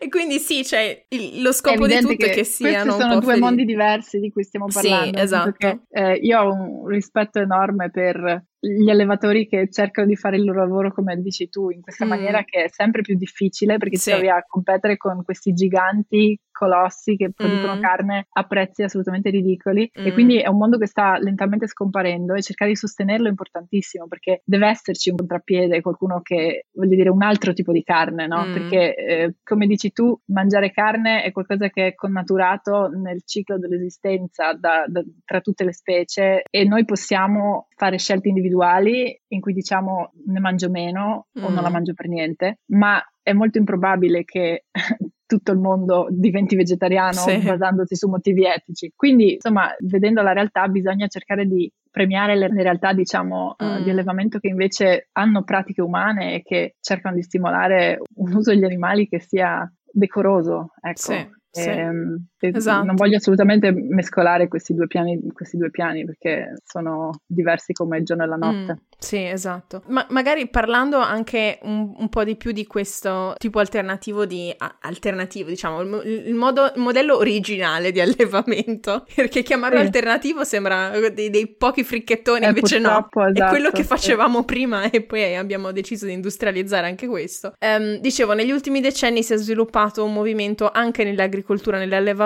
e quindi sì, cioè, il, lo scopo di tutto è che siano sono due felici. mondi diversi di cui stiamo parlando. Sì, esatto. Perché, eh, io ho un rispetto enorme per gli allevatori che cercano di fare il loro lavoro come dici tu in questa mm. maniera che è sempre più difficile perché sì. ti trovi a competere con questi giganti colossi che producono mm. carne a prezzi assolutamente ridicoli mm. e quindi è un mondo che sta lentamente scomparendo e cercare di sostenerlo è importantissimo perché deve esserci un contrappiede, qualcuno che voglio dire un altro tipo di carne, no? Mm. Perché eh, come dici tu, mangiare carne è qualcosa che è connaturato nel ciclo dell'esistenza da, da, tra tutte le specie e noi possiamo fare scelte individuali in cui diciamo ne mangio meno o non la mm. mangio per niente, ma è molto improbabile che tutto il mondo diventi vegetariano sì. basandosi su motivi etici. Quindi, insomma, vedendo la realtà, bisogna cercare di premiare le, le realtà, diciamo, mm. uh, di allevamento che invece hanno pratiche umane e che cercano di stimolare un uso degli animali che sia decoroso, ecco. Sì. Sì, ehm, esatto. Non voglio assolutamente mescolare questi due, piani, questi due piani perché sono diversi come il giorno e la notte. Mm, sì, esatto. Ma magari parlando anche un, un, po' di più di questo tipo alternativo di a, alternativo, diciamo, il, il, modo, il, modello originale di allevamento, perché chiamarlo sì. alternativo sembra dei, dei pochi fricchettoni, eh, invece no, esatto, è quello che sì. facevamo prima e poi abbiamo deciso di industrializzare anche questo. Um, dicevo, negli ultimi decenni si è sviluppato un movimento anche nell'agricoltura nell'agricoltura,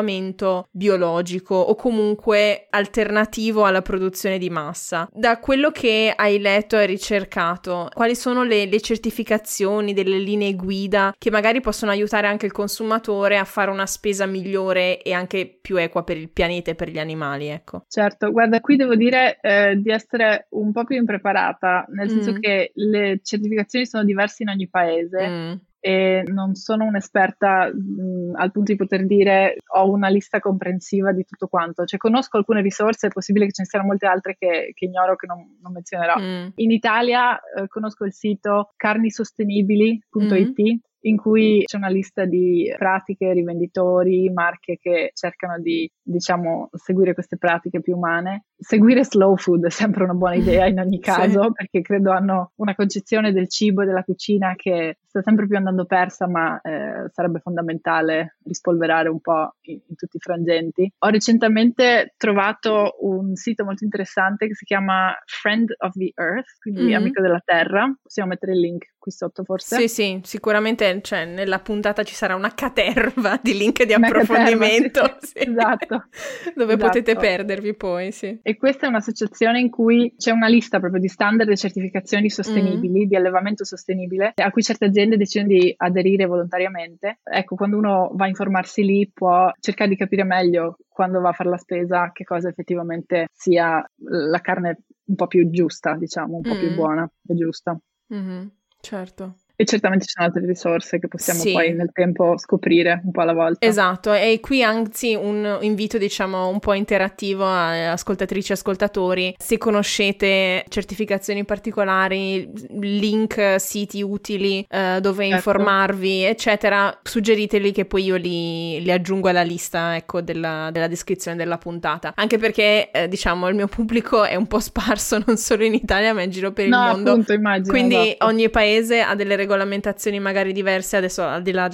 nell'allevamento biologico o comunque alternativo alla produzione di massa. Da quello che hai letto e ricercato, quali sono le, le certificazioni, delle linee guida che magari possono aiutare anche il consumatore a fare una spesa migliore e anche più equa per il pianeta e per gli animali, ecco. Certo, guarda, qui devo dire eh, di essere un po' più impreparata, nel senso mm. che le certificazioni sono diverse in ogni paese. Mm e non sono un'esperta mh, al punto di poter dire ho una lista comprensiva di tutto quanto. Cioè conosco alcune risorse, è possibile che ce ne siano molte altre che, che ignoro, che non, non menzionerò. Mm. In Italia eh, conosco il sito carnisostenibili.it mm in cui c'è una lista di pratiche, rivenditori, marche che cercano di, diciamo, seguire queste pratiche più umane. Seguire slow food è sempre una buona idea in ogni caso, sì. perché credo hanno una concezione del cibo e della cucina che sta sempre più andando persa, ma eh, sarebbe fondamentale rispolverare un po' in, in, tutti i frangenti. Ho recentemente trovato un sito molto interessante che si chiama Friend of the Earth, quindi mm-hmm. amico della terra. Possiamo mettere il link qui sotto forse? Sì, sì, sicuramente cioè, nella puntata ci sarà una caterva di link di una approfondimento. Caterva, sì, sì. Esatto. Dove esatto. potete perdervi poi, sì. E questa è un'associazione in cui c'è una lista proprio di standard e certificazioni sostenibili, mm. di allevamento sostenibile, a cui certe aziende decidono di aderire volontariamente. Ecco, quando uno va a informarsi lì può cercare di capire meglio quando va a fare la spesa che cosa effettivamente sia la carne un po' più giusta, diciamo, un po' mm. più buona e giusta. Mm-hmm. Certo. E certamente ci sono altre risorse che possiamo sì. poi nel tempo scoprire un po' alla volta. Esatto, e qui anzi un invito diciamo un po' interattivo a ascoltatrici e ascoltatori. Se conoscete certificazioni particolari, link, siti utili eh, dove certo. informarvi, eccetera, suggeriteli che poi io li, li aggiungo alla lista ecco, della, della, descrizione della puntata. Anche perché eh, diciamo il mio pubblico è un po' sparso non solo in Italia ma in giro per no, il mondo. Appunto, immagino, Quindi esatto. ogni paese ha delle regolamentazioni magari diverse, adesso al di là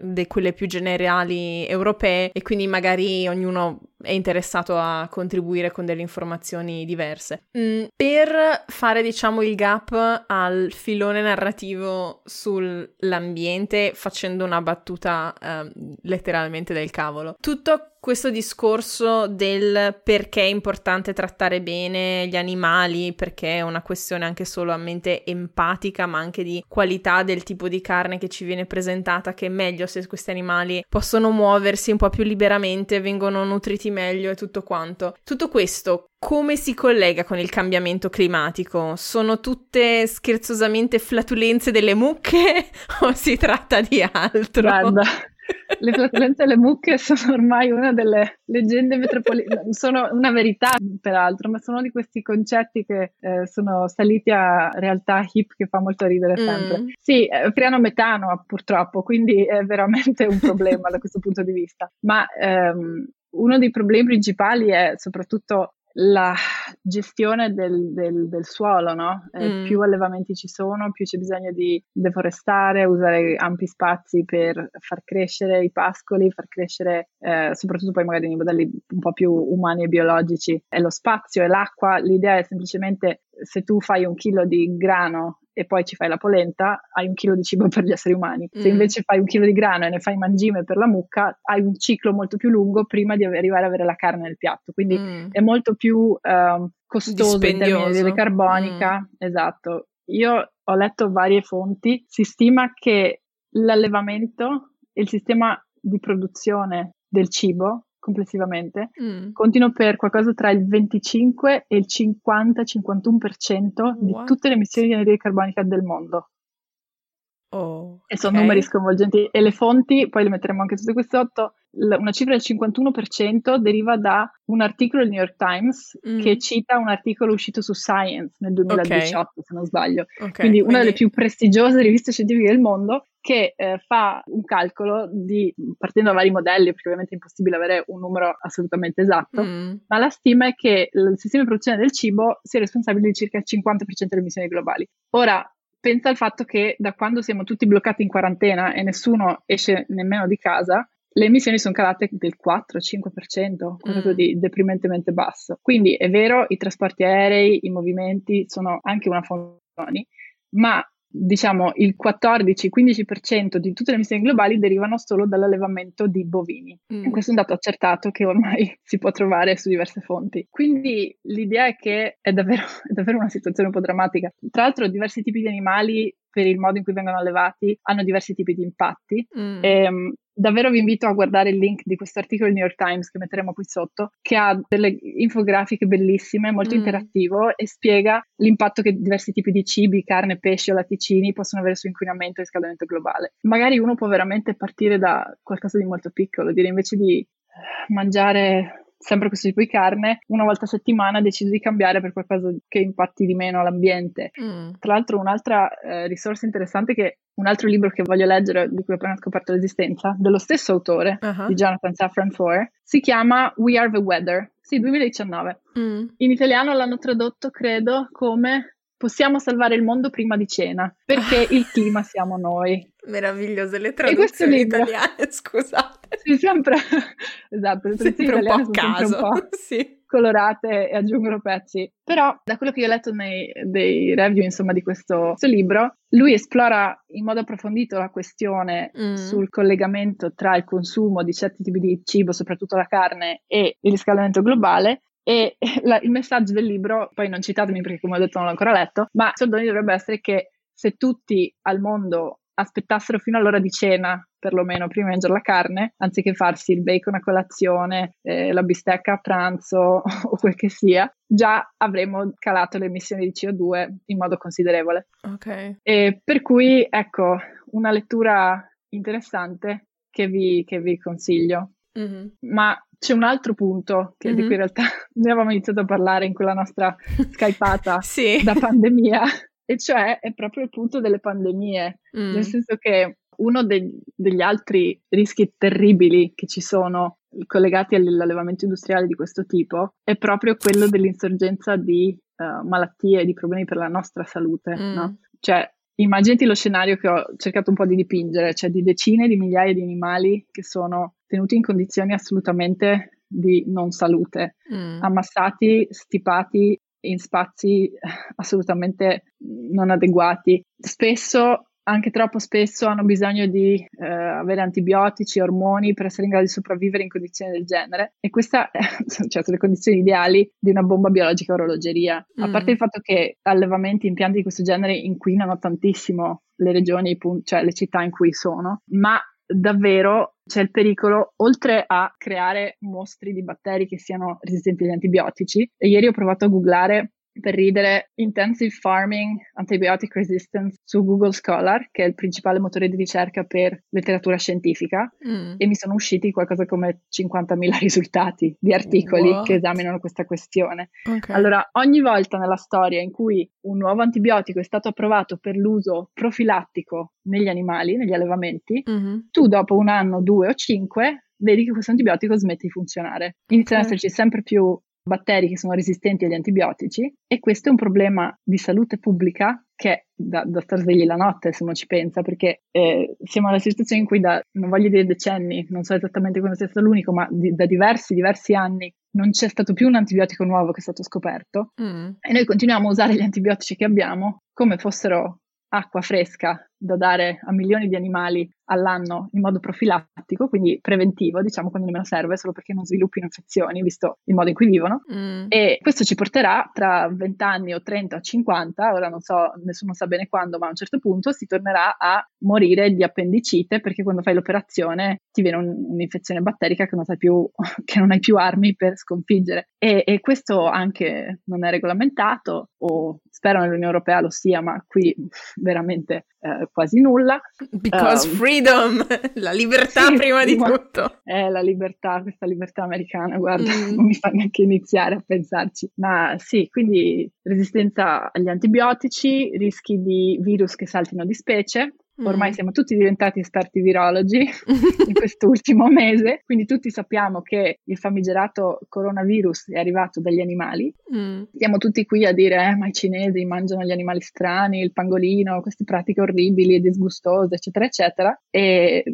di quelle più generali europee, e quindi magari ognuno è interessato a contribuire con delle informazioni diverse. Mm, per fare, diciamo, il gap al filone narrativo sull'ambiente, facendo una battuta eh, letteralmente del cavolo, tutto questo discorso del perché è importante trattare bene gli animali, perché è una questione anche solamente empatica, ma anche di qualità del tipo di carne che ci viene presentata, che è meglio se questi animali possono muoversi un po' più liberamente, vengono nutriti meglio e tutto quanto. Tutto questo come si collega con il cambiamento climatico? Sono tutte scherzosamente flatulenze delle mucche o si tratta di altro? Guarda, le flatulenze delle mucche sono ormai una delle leggende metropolitane, sono una verità peraltro, ma sono di questi concetti che eh, sono saliti a realtà hip che fa molto ridere sempre. Mm. Sì, eh, creano metano purtroppo, quindi è veramente un problema da questo punto di vista. Ma ehm, uno dei problemi principali è soprattutto la gestione del, del, del suolo, no? Eh, mm. Più allevamenti ci sono, più c'è bisogno di deforestare, usare ampi spazi per far crescere i pascoli, far crescere eh, soprattutto poi magari nei modelli un po' più umani e biologici. È lo spazio, è l'acqua, l'idea è semplicemente se tu fai un chilo di grano e poi ci fai la polenta, hai un chilo di cibo per gli esseri umani. Se mm. invece fai un chilo di grano e ne fai mangime per la mucca, hai un ciclo molto più lungo prima di arrivare ad avere la carne nel piatto. Quindi mm. è molto più uh, costoso in termini di carbonica. Mm. Esatto. Io ho letto varie fonti, si stima che l'allevamento e il sistema di produzione del cibo complessivamente, mm. continuano per qualcosa tra il 25 e il 50-51% di tutte le emissioni di anidride carbonica del mondo. Oh, e sono okay. numeri sconvolgenti. E le fonti, poi le metteremo anche tutte qui sotto, una cifra del 51% deriva da un articolo del New York Times mm. che cita un articolo uscito su Science nel 2018, okay. se non sbaglio. Okay, quindi, una delle più prestigiose riviste scientifiche del mondo che eh, fa un calcolo di, partendo da vari modelli, perché ovviamente è impossibile avere un numero assolutamente esatto, mm. ma la stima è che il sistema di produzione del cibo sia responsabile di circa il 50% delle emissioni globali. Ora, pensa al fatto che da quando siamo tutti bloccati in quarantena e nessuno esce nemmeno di casa, le emissioni sono calate del 4-5%, qualcosa mm. di deprimentemente basso. Quindi è vero, i trasporti aerei, i movimenti sono anche una fonte, ma diciamo il 14-15% di tutte le emissioni globali derivano solo dall'allevamento di bovini. Mm. Questo è un dato accertato che ormai si può trovare su diverse fonti. Quindi l'idea è che è davvero, è davvero una situazione un po' drammatica. Tra l'altro diversi tipi di animali per il modo in cui vengono allevati hanno diversi tipi di impatti. Mm. E, ehm, davvero vi invito a guardare il link di questo articolo del New York Times che metteremo qui sotto, che ha delle infografiche bellissime, molto mm. interattivo e spiega l'impatto che diversi tipi di cibi, carne, pesce o latticini possono avere su inquinamento e riscaldamento globale. Magari uno può veramente partire da qualcosa di molto piccolo, dire invece di mangiare sempre questo tipo di carne, una volta a settimana decido di cambiare per qualcosa che impatti di meno all'ambiente. Mm. Tra l'altro un'altra eh, risorsa interessante che un altro libro che voglio leggere, di cui ho appena scoperto l'esistenza, dello stesso autore, uh-huh. di Jonathan Safran Foer, si chiama We Are the Weather. Sì, 2019. Mm. In italiano l'hanno tradotto, credo, come Possiamo salvare il mondo prima di cena, perché il clima siamo noi. Meravigliose le traduzioni libro... italiane, scusate. Sì, sempre, esatto, le italiane un po' a caso, un po' sì. colorate e aggiungono pezzi. Però, da quello che io ho letto nei dei review, insomma, di questo, questo libro, lui esplora in modo approfondito la questione mm. sul collegamento tra il consumo di certi tipi di cibo, soprattutto la carne, e il riscaldamento globale, e la, il messaggio del libro, poi non citatemi perché come ho detto non l'ho ancora letto, ma il soldoni dovrebbe essere che se tutti al mondo aspettassero fino all'ora di cena, perlomeno prima di mangiare la carne, anziché farsi il bacon a colazione, eh, la bistecca a pranzo o quel che sia, già avremmo calato le emissioni di CO2 in modo considerevole. Ok. E per cui, ecco, una lettura interessante che vi, che vi consiglio. Mm-hmm. Ma c'è un altro punto che, mm-hmm. di cui in realtà noi avevamo iniziato a parlare in quella nostra skypata sì. da pandemia, e cioè è proprio il punto delle pandemie, mm. nel senso che uno de- degli altri rischi terribili che ci sono collegati all'allevamento industriale di questo tipo è proprio quello dell'insorgenza di uh, malattie, di problemi per la nostra salute, mm. no? Cioè, immaginati lo scenario che ho cercato un po' di dipingere, cioè di decine di migliaia di animali che sono tenuti in condizioni assolutamente di non salute, mm. ammassati, stipati in spazi assolutamente non adeguati. Spesso anche troppo spesso hanno bisogno di eh, avere antibiotici, ormoni per essere in grado di sopravvivere in condizioni del genere e queste cioè, sono le condizioni ideali di una bomba biologica orologeria. Mm. A parte il fatto che allevamenti, impianti di questo genere inquinano tantissimo le regioni, cioè le città in cui sono, ma davvero c'è il pericolo, oltre a creare mostri di batteri che siano resistenti agli antibiotici, e ieri ho provato a googlare per ridere Intensive Farming Antibiotic Resistance su Google Scholar, che è il principale motore di ricerca per letteratura scientifica, mm. e mi sono usciti qualcosa come 50.000 risultati di articoli What? che esaminano questa questione. Okay. Allora, ogni volta nella storia in cui un nuovo antibiotico è stato approvato per l'uso profilattico negli animali, negli allevamenti, mm-hmm. tu dopo un anno, due o cinque vedi che questo antibiotico smette di funzionare. Iniziano okay. ad esserci sempre più batteri che sono resistenti agli antibiotici e questo è un problema di salute pubblica che è da, da star svegli la notte se uno ci pensa perché eh, siamo alla situazione in cui da, non voglio dire decenni, non so esattamente quando sia stato l'unico, ma di, da diversi, diversi anni non c'è stato più un antibiotico nuovo che è stato scoperto mm. e noi continuiamo a usare gli antibiotici che abbiamo come fossero acqua fresca da dare a milioni di animali all'anno in modo profilattico, quindi preventivo, diciamo quando nemmeno serve, solo perché non sviluppino infezioni, visto il modo in cui vivono. Mm. E questo ci porterà tra 20 anni o 30 o 50, ora non so, nessuno sa bene quando, ma a un certo punto si tornerà a morire di appendicite perché quando fai l'operazione ti viene un, un'infezione batterica che non, più, che non, hai più armi per sconfiggere. E, e, questo anche non è regolamentato, o spero nell'Unione Europea lo sia, ma qui veramente eh, quasi nulla. Because um, freedom, la libertà sì, prima di tutto. È la libertà, questa libertà americana, guarda, mm. non mi fa neanche iniziare a pensarci. Ma sì, quindi resistenza agli antibiotici, rischi di virus che saltino di specie, Ormai mm. siamo tutti diventati esperti virologi in quest'ultimo mese, quindi tutti sappiamo che il famigerato coronavirus è arrivato dagli animali. Mm. Siamo tutti qui a dire, eh, ma i cinesi mangiano gli animali strani, il pangolino, queste pratiche orribili e disgustose, eccetera, eccetera. E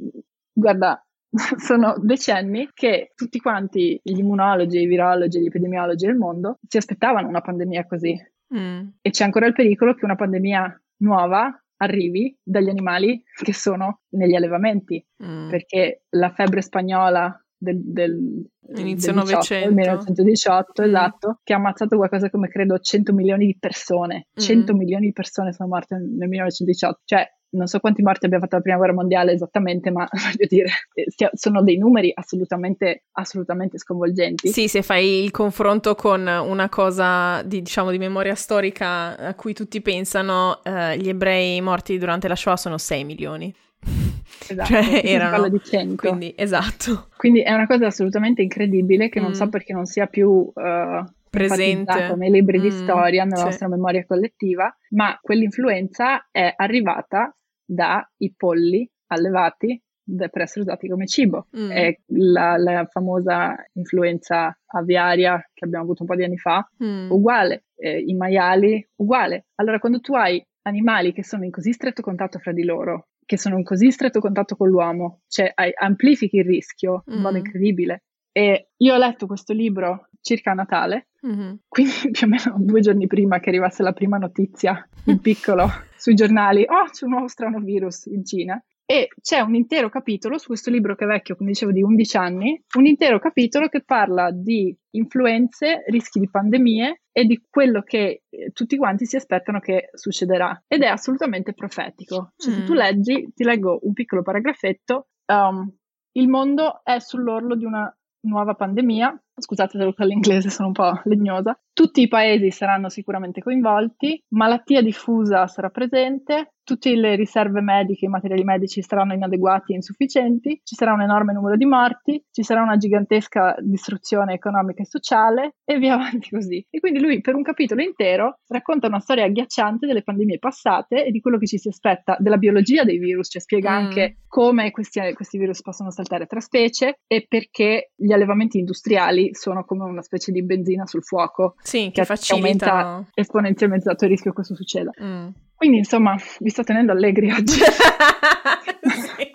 guarda, sono decenni che tutti quanti gli immunologi, i virologi, gli epidemiologi del mondo si aspettavano una pandemia così. Mm. E c'è ancora il pericolo che una pandemia nuova arrivi dagli animali che sono negli allevamenti, mm. perché la febbre spagnola del, del Inizio del 18, 900. 1918, mm. esatto, che ha ammazzato qualcosa come credo 100 milioni di persone. 100 mm. milioni di persone sono morte nel 1918. Cioè, non so quanti morti abbia fatto la prima guerra mondiale esattamente, ma voglio dire, eh, sono dei numeri assolutamente, assolutamente sconvolgenti. Sì, se fai il confronto con una cosa di, diciamo, di memoria storica a cui tutti pensano, eh, gli ebrei morti durante la Shoah sono 6 milioni. Esatto, cioè, erano, di 100. Quindi, esatto. Quindi è una cosa assolutamente incredibile che mm. non so perché non sia più uh, presente nei libri mm, di storia, nella sì. nostra memoria collettiva, ma quell'influenza è arrivata dai polli allevati per essere usati come cibo. Mm. È la, la, famosa influenza aviaria che abbiamo avuto un po' di anni fa, mm. uguale. Eh, I maiali, uguale. Allora, quando tu hai animali che sono in così stretto contatto fra di loro, che sono in così stretto contatto con l'uomo, cioè amplifichi il rischio in mm. modo incredibile. E io ho letto questo libro circa a Natale, mm-hmm. quindi più o meno due giorni prima che arrivasse la prima notizia in piccolo sui giornali, oh c'è un nuovo strano virus in Cina. E c'è un intero capitolo su questo libro che è vecchio, come dicevo, di 11 anni, un intero capitolo che parla di influenze, rischi di pandemie e di quello che eh, tutti quanti si aspettano che succederà. Ed è assolutamente profetico. Cioè, mm. se tu mm. leggi, ti leggo un piccolo paragrafetto, um, il mondo è sull'orlo di una nuova pandemia, scusate se lo parlo inglese, sono un po' legnosa, tutti i paesi saranno sicuramente coinvolti, malattia diffusa sarà presente, tutte le riserve mediche, i materiali medici saranno inadeguati e insufficienti, ci sarà un enorme numero di morti, ci sarà una gigantesca distruzione economica e sociale e via avanti così. E quindi lui per un capitolo intero racconta una storia agghiacciante delle pandemie passate e di quello che ci si aspetta, della biologia dei virus, cioè spiega mm. anche come questi, questi virus possono saltare tra specie e perché gli allevamenti industriali sono come una specie di benzina sul fuoco sì, che, che aumenta esponenzialmente il rischio che questo succeda. Mm. Quindi insomma vi sto tenendo allegri oggi. sì.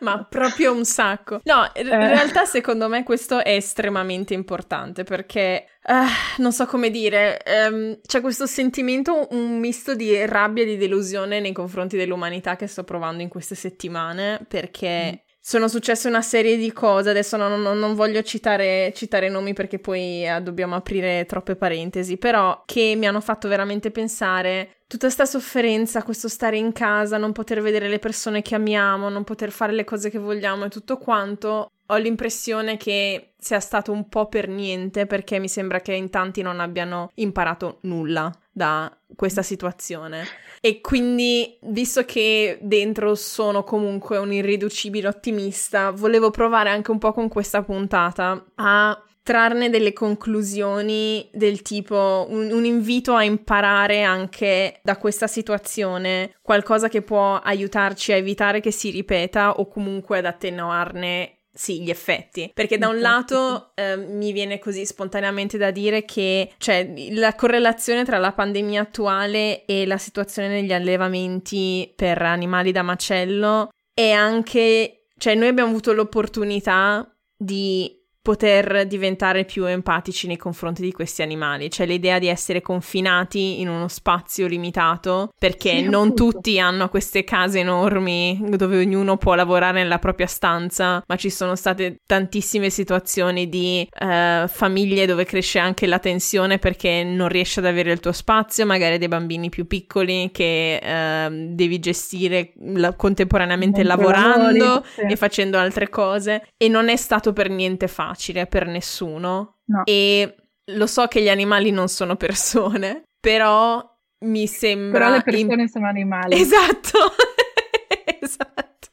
Ma proprio un sacco. No, in eh. realtà secondo me questo è estremamente importante perché uh, non so come dire, um, c'è questo sentimento, un misto di rabbia e di delusione nei confronti dell'umanità che sto provando in queste settimane perché mm sono successe una serie di cose, adesso non, non, non voglio citare, citare, nomi perché poi eh, dobbiamo aprire troppe parentesi, però che mi hanno fatto veramente pensare tutta questa sofferenza, questo stare in casa, non poter vedere le persone che amiamo, non poter fare le cose che vogliamo e tutto quanto, ho l'impressione che sia stato un po' per niente perché mi sembra che in tanti non abbiano imparato nulla da questa situazione. E quindi, visto che dentro sono comunque un irriducibile ottimista, volevo provare anche un po' con questa puntata a trarne delle conclusioni del tipo un, un, invito a imparare anche da questa situazione qualcosa che può aiutarci a evitare che si ripeta o comunque ad attenuarne sì, gli effetti. Perché da un lato eh, mi viene così spontaneamente da dire che cioè, la correlazione tra la pandemia attuale e la situazione negli allevamenti per animali da macello è anche, cioè noi abbiamo avuto l'opportunità di poter diventare più empatici nei confronti di questi animali, cioè l'idea di essere confinati in uno spazio limitato, perché sì, non appunto. tutti hanno queste case enormi dove ognuno può lavorare nella propria stanza, ma ci sono state tantissime situazioni di uh, famiglie dove cresce anche la tensione perché non riesci ad avere il tuo spazio, magari dei bambini più piccoli che uh, devi gestire la- contemporaneamente Mentre lavorando lavori, sì. e facendo altre cose e non è stato per niente facile facile per nessuno. No. E lo so che gli animali non sono persone, però mi sembra... Però le persone in... sono animali. Esatto. esatto.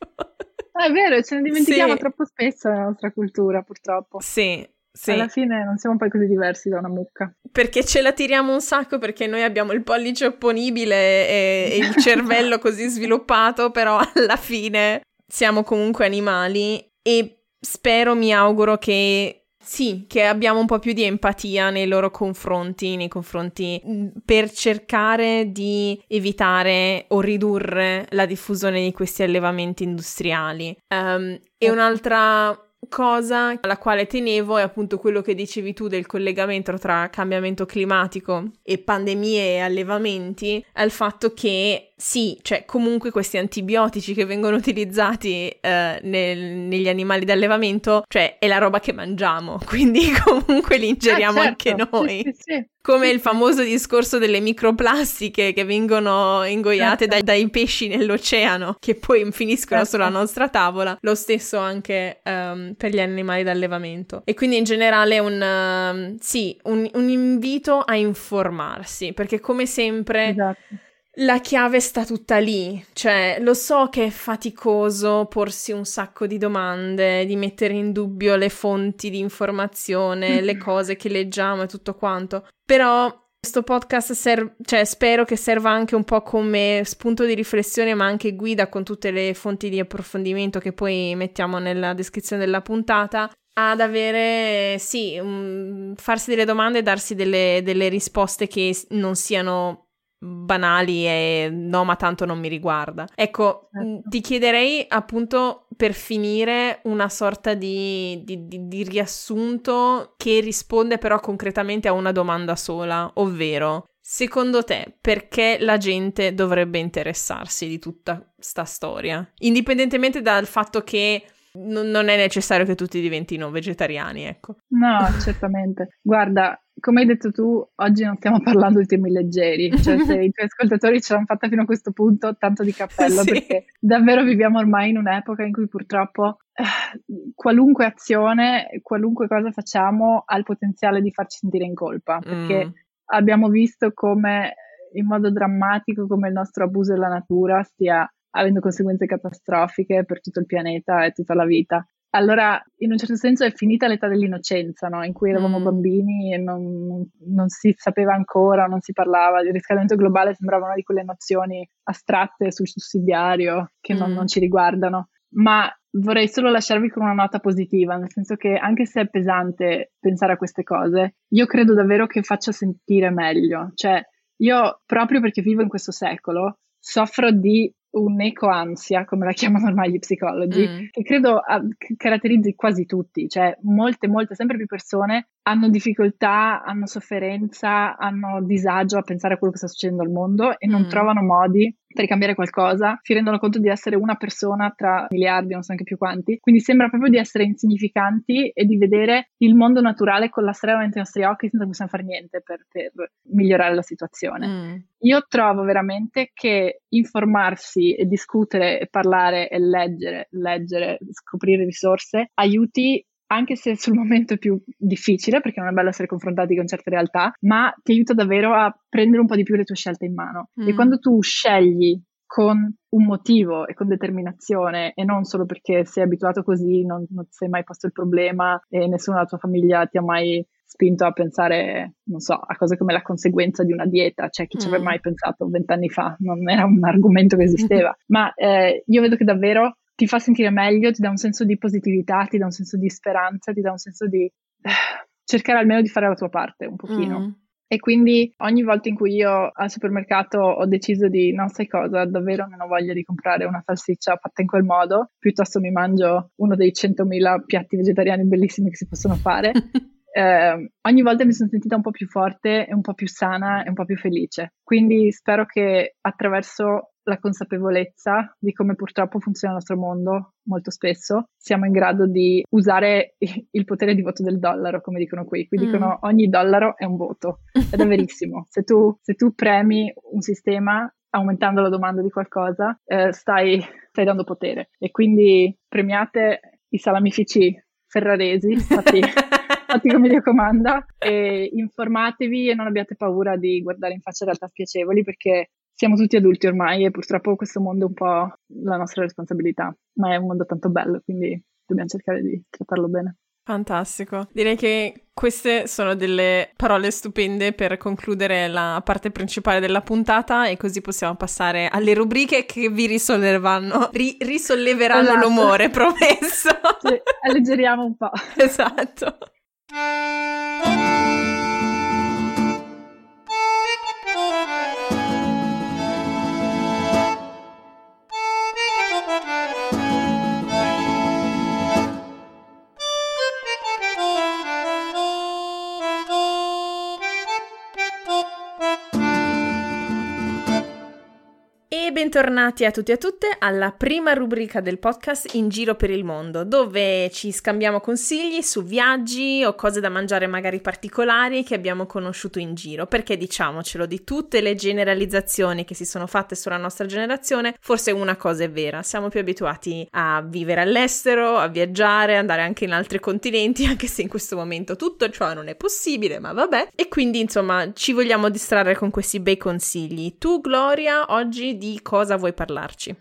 è vero, ce ne dimentichiamo sì. troppo spesso nella nostra cultura, purtroppo. Sì, sì. Alla fine non siamo poi così diversi da una mucca. Perché ce la tiriamo un sacco perché noi abbiamo il pollice opponibile e, e il cervello così sviluppato, però alla fine siamo comunque animali e spero, mi auguro che sì, che abbiamo un po' più di empatia nei loro confronti, nei confronti mm, per cercare di evitare o ridurre la diffusione di questi allevamenti industriali. Um, e un'altra cosa alla quale tenevo è appunto quello che dicevi tu del collegamento tra cambiamento climatico e pandemie e allevamenti, è il fatto che sì, cioè comunque questi antibiotici che vengono utilizzati eh, nel, negli animali d'allevamento, cioè è la roba che mangiamo, quindi comunque li ingeriamo ah, certo. anche noi. Sì, sì, sì. Come il famoso discorso delle microplastiche che vengono ingoiate certo. dai, dai, pesci nell'oceano, che poi finiscono certo. sulla nostra tavola, lo stesso anche um, per gli animali d'allevamento. E quindi in generale un, sì, un, un invito a informarsi, perché come sempre... Esatto la chiave sta tutta lì, cioè lo so che è faticoso porsi un sacco di domande, di mettere in dubbio le fonti di informazione, le cose che leggiamo e tutto quanto, però questo podcast serve, cioè spero che serva anche un po' come spunto di riflessione, ma anche guida con tutte le fonti di approfondimento che poi mettiamo nella descrizione della puntata ad avere, sì, um, farsi delle domande e darsi delle, delle risposte che non siano banali e no, ma tanto non mi riguarda. Ecco, certo. ti chiederei appunto per finire una sorta di, di, di, di, riassunto che risponde però concretamente a una domanda sola, ovvero. Secondo te, perché la gente dovrebbe interessarsi di tutta sta storia? Indipendentemente dal fatto che non è necessario che tutti diventino vegetariani, ecco. No, certamente. Guarda, come hai detto tu, oggi non stiamo parlando di temi leggeri, cioè se i tuoi ascoltatori ce l'hanno fatta fino a questo punto, tanto di cappello, sì. perché davvero viviamo ormai in un'epoca in cui purtroppo eh, qualunque azione, qualunque cosa facciamo ha il potenziale di farci sentire in colpa, perché mm. abbiamo visto come in modo drammatico come il nostro abuso della natura stia avendo conseguenze catastrofiche per tutto il pianeta e tutta la vita. Allora, in un certo senso è finita l'età dell'innocenza, no? in cui eravamo mm. bambini e non, non, si sapeva ancora, non si parlava. Il riscaldamento globale sembrava una di quelle nozioni astratte sul sussidiario che mm. non, non ci riguardano. Ma vorrei solo lasciarvi con una nota positiva, nel senso che anche se è pesante pensare a queste cose, io credo davvero che faccia sentire meglio. Cioè, io proprio perché vivo in questo secolo, soffro di un'ecoansia, come la chiamano ormai gli psicologi, mm. che credo a, che caratterizzi quasi tutti, cioè molte, molte, sempre più persone hanno difficoltà, hanno sofferenza, hanno disagio a pensare a quello che sta succedendo al mondo e non mm. trovano modi per cambiare qualcosa, si rendono conto di essere una persona tra miliardi, non so neanche più quanti, quindi sembra proprio di essere insignificanti e di vedere il mondo naturale collassare davanti ai nostri occhi senza che possiamo fare niente per, per migliorare la situazione. Mm. Io trovo veramente che informarsi e discutere e parlare e leggere, leggere, scoprire risorse aiuti anche se sul momento è più difficile perché non è bello essere confrontati con certe realtà, ma ti aiuta davvero a prendere un po' di più le tue scelte in mano. Mm. E quando tu scegli con un motivo e con determinazione e non solo perché sei abituato così, non, non ti sei mai posto il problema e nessuno della tua famiglia ti ha mai spinto a pensare, non so, a cose come la conseguenza di una dieta, cioè chi mm. ci aveva mm. mai pensato vent'anni fa, non era un argomento che esisteva, ma eh, io vedo che davvero ti fa sentire meglio, ti dà un senso di positività, ti dà un senso di speranza, ti dà un senso di eh, cercare almeno di fare la tua parte un pochino. Mm. E quindi ogni volta in cui io al supermercato ho deciso di, non sai cosa, davvero non ho voglia di comprare una salsiccia fatta in quel modo, piuttosto mi mangio uno dei 100.000 piatti vegetariani bellissimi che si possono fare. eh, ogni volta mi sono sentita un po' più forte e un po' più sana e un po' più felice. Quindi spero che attraverso la consapevolezza di come purtroppo funziona il nostro mondo molto spesso, siamo in grado di usare il potere di voto del dollaro, come dicono qui. Qui mm. dicono ogni dollaro è un voto. Ed è verissimo. se, tu, se tu premi un sistema aumentando la domanda di qualcosa, eh, stai, stai dando potere. E quindi premiate i salamifici ferraresi, fatti, fatti come Dio comanda, e informatevi e non abbiate paura di guardare in faccia realtà spiacevoli perché siamo tutti adulti ormai e purtroppo questo mondo è un po' la nostra responsabilità, ma è un mondo tanto bello, quindi dobbiamo cercare di trattarlo bene. Fantastico. Direi che queste sono delle parole stupende per concludere la parte principale della puntata e così possiamo passare alle rubriche che vi risolleveranno, ri- risolleveranno esatto. l'umore, promesso. Sì, alleggeriamo un po'. Esatto. Bentornati a tutti e a tutte alla prima rubrica del podcast In giro per il mondo, dove ci scambiamo consigli su viaggi o cose da mangiare magari particolari che abbiamo conosciuto in giro, perché diciamocelo, di tutte le generalizzazioni che si sono fatte sulla nostra generazione, forse una cosa è vera, siamo più abituati a vivere all'estero, a viaggiare, andare anche in altri continenti, anche se in questo momento tutto ciò non è possibile, ma vabbè, e quindi insomma ci vogliamo distrarre con questi bei consigli. Tu Gloria oggi di cosa vuoi parlarci?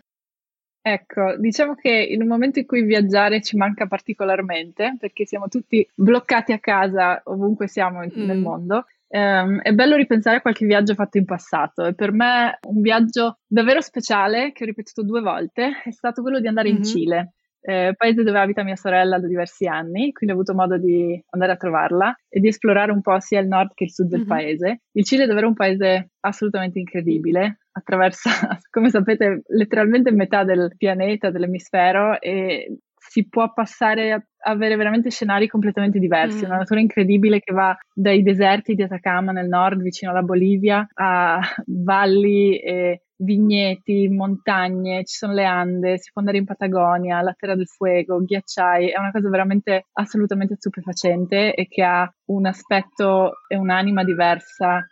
Ecco, diciamo che in un momento in cui viaggiare ci manca particolarmente, perché siamo tutti bloccati a casa ovunque siamo mm. nel mondo, Um, è bello ripensare a qualche viaggio fatto in passato e per me un viaggio davvero speciale che ho ripetuto due volte è stato quello di andare mm-hmm. in Cile eh, paese dove abita mia sorella da diversi anni, quindi ho avuto modo di andare a trovarla e di esplorare un po' sia il nord che il sud del mm-hmm. paese. Il Cile è davvero un paese assolutamente incredibile, attraversa, come sapete, letteralmente metà del pianeta, dell'emisfero e si può passare a avere veramente scenari completamente diversi, mm. una natura incredibile che va dai deserti di Atacama nel nord, vicino alla Bolivia, a valli e vigneti, montagne, ci sono le Ande, si può andare in Patagonia, la Terra del Fuego, ghiacciai, è una cosa veramente assolutamente stupefacente e che ha un aspetto e un'anima diversa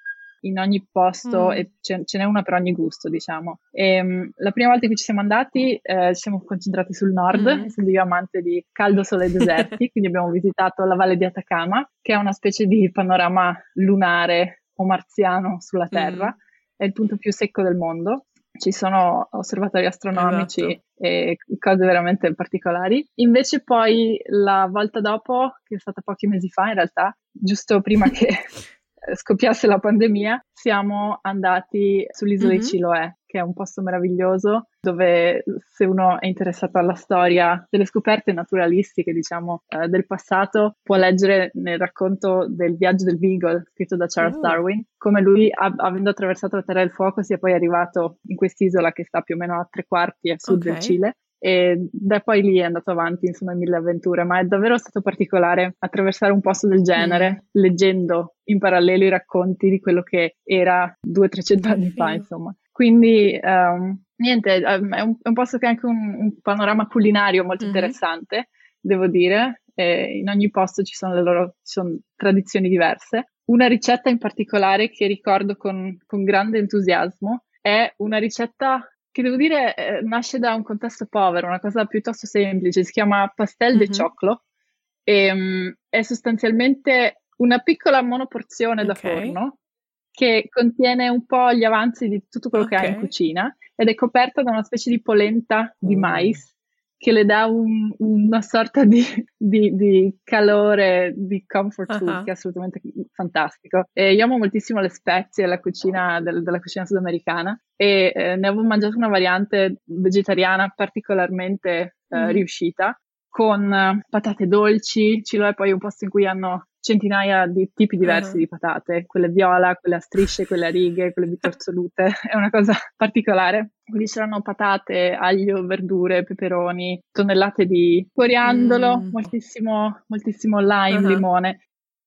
in ogni posto mm. e ce, ce, n'è una per ogni gusto, diciamo. E, um, la prima volta che ci siamo andati eh, ci siamo concentrati sul nord, mm. essendo io amante di caldo, sole e deserti, quindi abbiamo visitato la valle di Atacama, che è una specie di panorama lunare o marziano sulla Terra. Mm è il punto più secco del mondo. Ci sono osservatori astronomici esatto. e cose veramente particolari. Invece poi la volta dopo, che è stata pochi mesi fa in realtà, giusto prima che scoppiasse la pandemia, siamo andati sull'isola mm-hmm. di Chiloé, che è un posto meraviglioso dove se uno è interessato alla storia delle scoperte naturalistiche, diciamo, eh, del passato, può leggere nel racconto del viaggio del Beagle, scritto da Charles oh. Darwin, come lui, a- avendo attraversato la Terra del Fuoco, sia poi arrivato in quest'isola che sta più o meno a tre quarti a sud okay. del Cile e da poi lì è andato avanti insomma in mille avventure, ma è davvero stato particolare attraversare un posto del genere, mm. leggendo in parallelo i racconti di quello che era 200-300 anni fa, insomma. Quindi um, niente, um, è, un, è, un, posto che ha anche un, un panorama culinario molto mm-hmm. interessante, devo dire. E in ogni posto ci sono le loro ci sono tradizioni diverse. Una ricetta in particolare che ricordo con, con grande entusiasmo è una ricetta che devo dire eh, nasce da un contesto povero, una cosa piuttosto semplice, si chiama pastel mm-hmm. de choclo e um, è sostanzialmente una piccola monoporzione okay. da forno che contiene un po' gli avanzi di tutto quello okay. che hai in cucina ed è coperta da una specie di polenta di mm. mais che le dà un, una sorta di, di, di, calore, di comfort food uh-huh. che è assolutamente fantastico. E io amo moltissimo le spezie la cucina del, della cucina sudamericana e eh, ne avevo mangiato una variante vegetariana particolarmente eh, mm. riuscita con uh, patate dolci, Cilo è poi un posto in cui hanno centinaia di tipi diversi uh-huh. di patate, quelle viola, quelle a strisce, quelle a righe, quelle bitorzolute, è una cosa particolare. Quindi c'erano patate, aglio, verdure, peperoni, tonnellate di coriandolo, mm. moltissimo, moltissimo lime, uh-huh. limone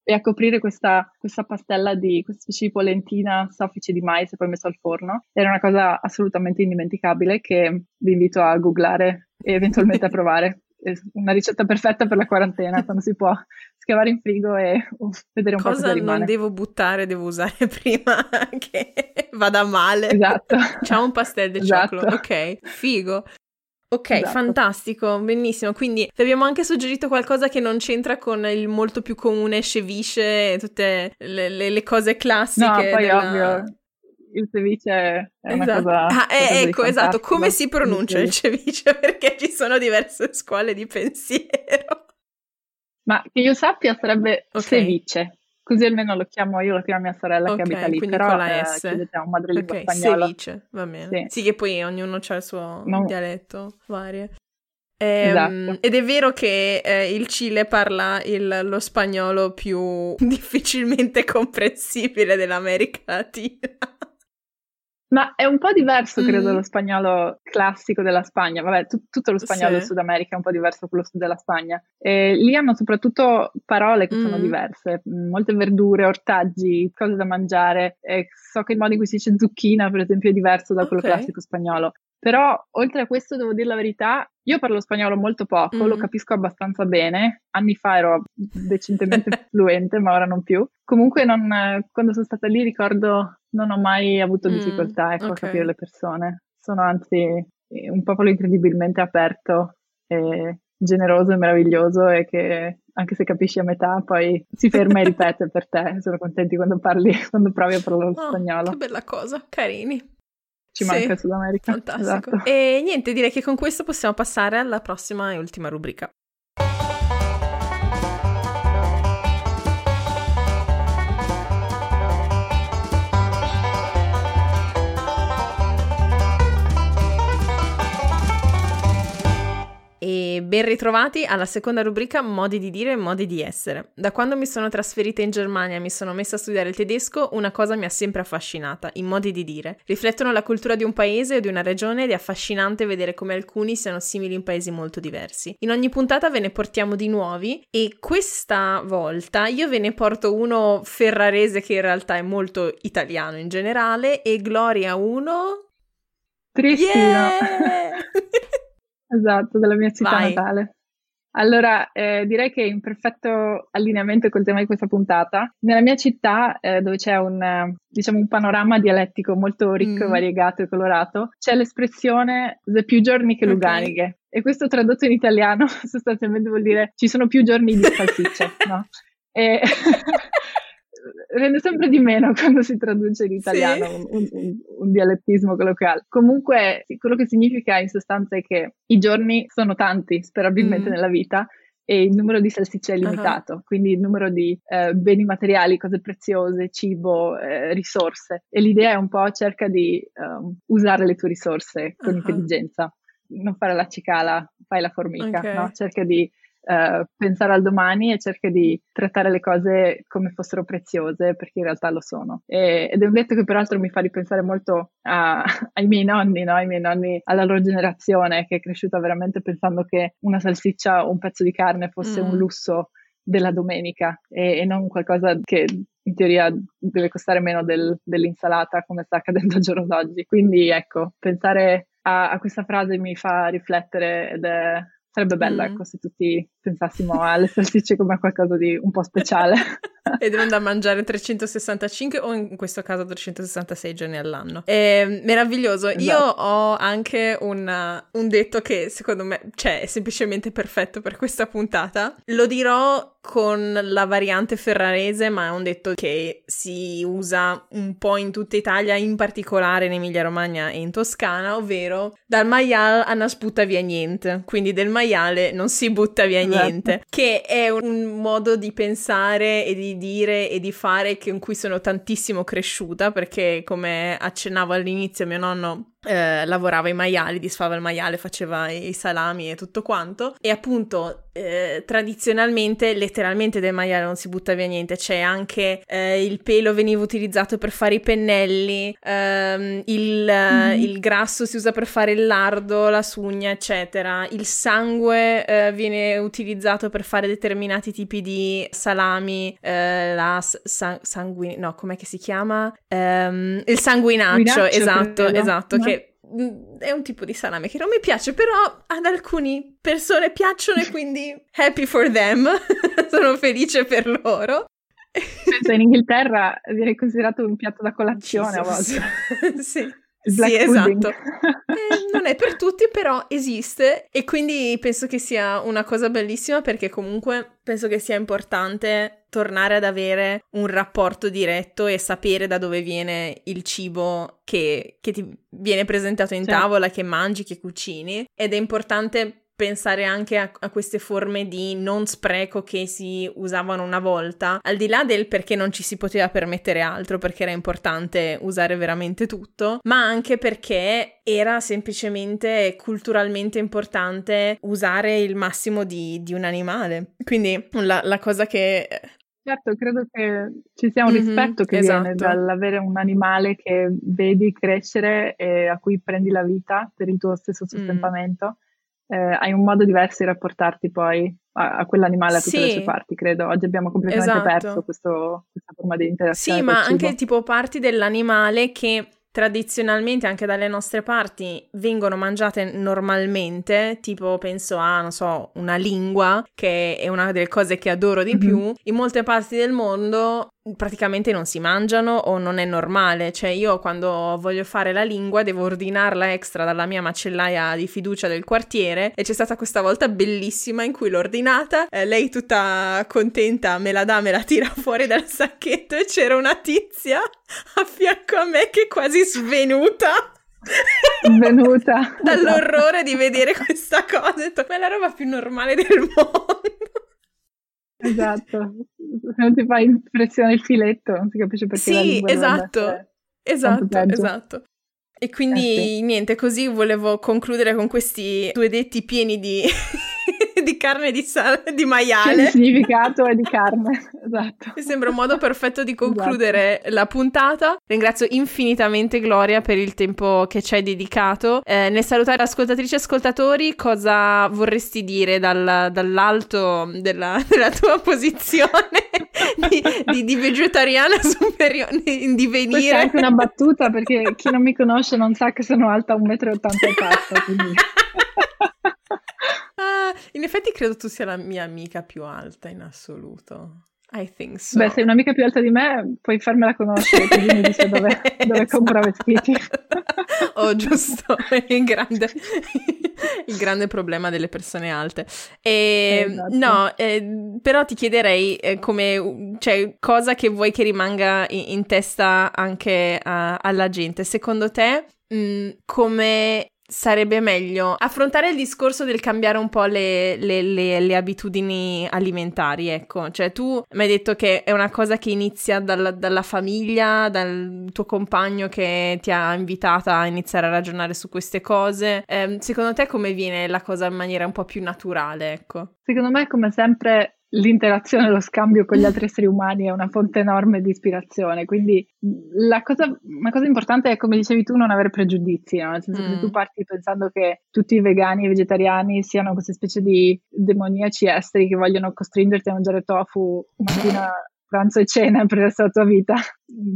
e a coprire questa, questa, pastella di questa specie di polentina soffice di mais e poi messo al forno. Era una cosa assolutamente indimenticabile che vi invito a googlare e eventualmente a provare una ricetta perfetta per la quarantena, quando si può scavare in frigo e uh, vedere un cosa po' cosa rimane. non devo buttare, devo usare prima che vada male. Esatto. C'è un pastel di esatto. cioccolo, ok, figo. Ok, esatto. fantastico, benissimo. Quindi ti abbiamo anche suggerito qualcosa che non c'entra con il molto più comune ceviche e tutte le, le, le, cose classiche. No, poi della... ovvio, il ceviche è una esatto. cosa. Ah, eh, ecco, esatto. Come si pronuncia il ceviche? Perché ci sono diverse scuole di pensiero. Ma che io sappia sarebbe okay. ceviche. Così almeno lo chiamo io, lo chiamo mia sorella okay, che abita lì, però con la S. Eh, un madrelingua okay, spagnolo. Ceviche, va bene. Sì. sì. che poi ognuno ha il suo no. dialetto, varie. Ehm, esatto. Ed è vero che eh, il Cile parla il, lo spagnolo più difficilmente comprensibile dell'America Latina. Ma è un po' diverso, credo, mm. lo spagnolo classico della Spagna. Vabbè, tu, tutto lo spagnolo sì. del Sud America è un po' diverso da quello della Spagna. E lì hanno soprattutto parole che mm. sono diverse, mm, molte verdure, ortaggi, cose da mangiare. E so che il modo in cui si dice zucchina, per esempio, è diverso da quello okay. classico spagnolo. Però, oltre a questo, devo dire la verità, io parlo spagnolo molto poco, mm. lo capisco abbastanza bene. Anni fa ero decentemente fluente, ma ora non più. Comunque, non, quando sono stata lì, ricordo non ho mai avuto mm, difficoltà ecco, okay. a capire le persone. Sono anzi un popolo incredibilmente aperto e generoso e meraviglioso e che anche se capisci a metà poi si ferma e ripete per te. Sono contenti quando parli, quando provi a parlare oh, spagnolo. Che bella cosa, carini. Ci sì, manca Sud America. Fantastico. Esatto. E niente, direi che con questo possiamo passare alla prossima e ultima rubrica. E ben ritrovati alla seconda rubrica Modi di dire e modi di essere. Da quando mi sono trasferita in Germania e mi sono messa a studiare il tedesco, una cosa mi ha sempre affascinata, i modi di dire. Riflettono la cultura di un paese o di una regione ed è affascinante vedere come alcuni siano simili in paesi molto diversi. In ogni puntata ve ne portiamo di nuovi e questa volta io ve ne porto uno ferrarese che in realtà è molto italiano in generale e Gloria uno... Tristino. Yeah! Esatto, della mia città Vai. natale. Allora, eh, direi che in perfetto allineamento col tema di questa puntata, nella mia città, eh, dove c'è un, diciamo, un panorama dialettico molto ricco, mm. variegato e colorato, c'è l'espressione the più giorni che luganighe. Okay. E questo tradotto in italiano sostanzialmente vuol dire ci sono più giorni di salsicce, no? E rende sempre di meno quando si traduce in italiano sì. un, un, un, dialettismo colloquiale. Comunque, quello che significa in sostanza è che i giorni sono tanti, sperabilmente, mm. nella vita e il numero di salsicce è limitato, uh-huh. quindi il numero di eh, beni materiali, cose preziose, cibo, eh, risorse. E l'idea è un po' cerca di um, usare le tue risorse con uh-huh. intelligenza, non fare la cicala, fai la formica, okay. no? cerca di uh, pensare al domani e cerca di trattare le cose come fossero preziose, perché in realtà lo sono. E, ed è un detto che peraltro mi fa ripensare molto a, ai miei nonni, no? ai miei nonni, alla loro generazione, che è cresciuta veramente pensando che una salsiccia o un pezzo di carne fosse mm. un lusso della domenica e, e, non qualcosa che in teoria deve costare meno del, dell'insalata come sta accadendo al giorno d'oggi. Quindi ecco, pensare a, a questa frase mi fa riflettere ed è, Sarebbe bello, mm. ecco, se tutti pensassimo alle salsicce come a qualcosa di un po' speciale. Ed non da mangiare 365 o in questo caso 366 giorni all'anno. È meraviglioso. Esatto. Io ho anche un, un detto che secondo me, cioè, è semplicemente perfetto per questa puntata. Lo dirò con la variante ferrarese, ma è un detto che si usa un po' in tutta Italia, in particolare in Emilia Romagna e in Toscana, ovvero dal maiale a non sputta via niente. Quindi del maiale non si butta via esatto. niente, che è un modo di pensare e di dire e di fare in cui sono tantissimo cresciuta, perché come accennavo all'inizio mio nonno eh, lavorava i maiali, disfava il maiale, faceva i salami e tutto quanto. E appunto, eh, tradizionalmente, letteralmente del maiale non si butta via niente. C'è anche eh, il pelo veniva utilizzato per fare i pennelli, ehm, il, mm-hmm. il, grasso si usa per fare il lardo, la sugna, eccetera. Il sangue eh, viene utilizzato per fare determinati tipi di salami, eh, la sa- sanguine, no, com'è che si chiama? Um, il sanguinaccio, esatto, esatto, no. che è un tipo di salame che non mi piace, però ad alcune persone piacciono e quindi happy for them. Sono felice per loro. Penso in Inghilterra viene considerato un piatto da colazione Jesus. a volte. sì. Sì, esatto. Eh, non è per tutti, però esiste e quindi penso che sia una cosa bellissima perché comunque penso che sia importante tornare ad avere un rapporto diretto e sapere da dove viene il cibo che, che ti viene presentato in certo. tavola, che mangi, che cucini ed è importante pensare anche a, a, queste forme di non spreco che si usavano una volta, al di là del perché non ci si poteva permettere altro, perché era importante usare veramente tutto, ma anche perché era semplicemente culturalmente importante usare il massimo di, di un animale. Quindi la, la cosa che Certo, credo che ci sia un mm-hmm, rispetto che esatto. viene dall'avere un animale che vedi crescere e a cui prendi la vita per il tuo stesso mm. sostentamento. Mm. Eh, hai un modo diverso di rapportarti poi a, a quell'animale a tutte sì. le sue parti, credo. Oggi abbiamo completamente esatto. perso questo, questa forma di interazione. Sì, ma anche tipo parti dell'animale che tradizionalmente anche dalle nostre parti vengono mangiate normalmente, tipo penso a, non so, una lingua, che è una delle cose che adoro di mm-hmm. più, in molte parti del mondo praticamente non si mangiano o non è normale, cioè io quando voglio fare la lingua devo ordinarla extra dalla mia macellaia di fiducia del quartiere e c'è stata questa volta bellissima in cui l'ho ordinata, eh, lei tutta contenta me la dà, me la tira fuori dal sacchetto e c'era una tizia a fianco a me che è quasi svenuta. Svenuta. Dall'orrore di vedere questa cosa, ho detto, ma è la roba più normale del mondo. Esatto, se non ti fa impressione il filetto, non si capisce perché. Sì, esatto, esatto, esatto. E quindi eh sì. niente, così volevo concludere con questi due detti pieni di di carne di, sal- di maiale. Il significato è di carne, esatto. Mi sembra un modo perfetto di concludere esatto. la puntata. Ringrazio infinitamente Gloria per il tempo che ci hai dedicato. Eh, nel salutare ascoltatrici e ascoltatori, cosa vorresti dire dal, dall'alto della, della, tua posizione di, di, di vegetariana superiore in divenire? Questa è anche una battuta perché chi non mi conosce non sa che sono alta 1,84 m, quindi... Ah, in effetti credo tu sia la mia amica più alta in assoluto. I think so. Beh, sei un'amica più alta di me, puoi farmela conoscere, così mi dice dove, dove compra vestiti. oh, giusto, il grande, il grande problema delle persone alte. E, esatto. No, eh, però ti chiederei eh, come, cioè, cosa che vuoi che rimanga in, in testa anche a, alla gente. Secondo te, mh, mm, come sarebbe meglio affrontare il discorso del cambiare un po' le, le, le, le, abitudini alimentari, ecco. Cioè, tu mi hai detto che è una cosa che inizia dalla, dalla famiglia, dal tuo compagno che ti ha invitata a iniziare a ragionare su queste cose. Eh, secondo te come viene la cosa in maniera un po' più naturale, ecco? Secondo me, come sempre, l'interazione, lo scambio con gli altri esseri umani è una fonte enorme di ispirazione. Quindi la cosa, una cosa importante è, come dicevi tu, non avere pregiudizi, no? Nel senso mm. che tu parti pensando che tutti i vegani e vegetariani siano queste specie di demoniaci esteri che vogliono costringerti a mangiare tofu mattina pranzo e cena per della tua vita.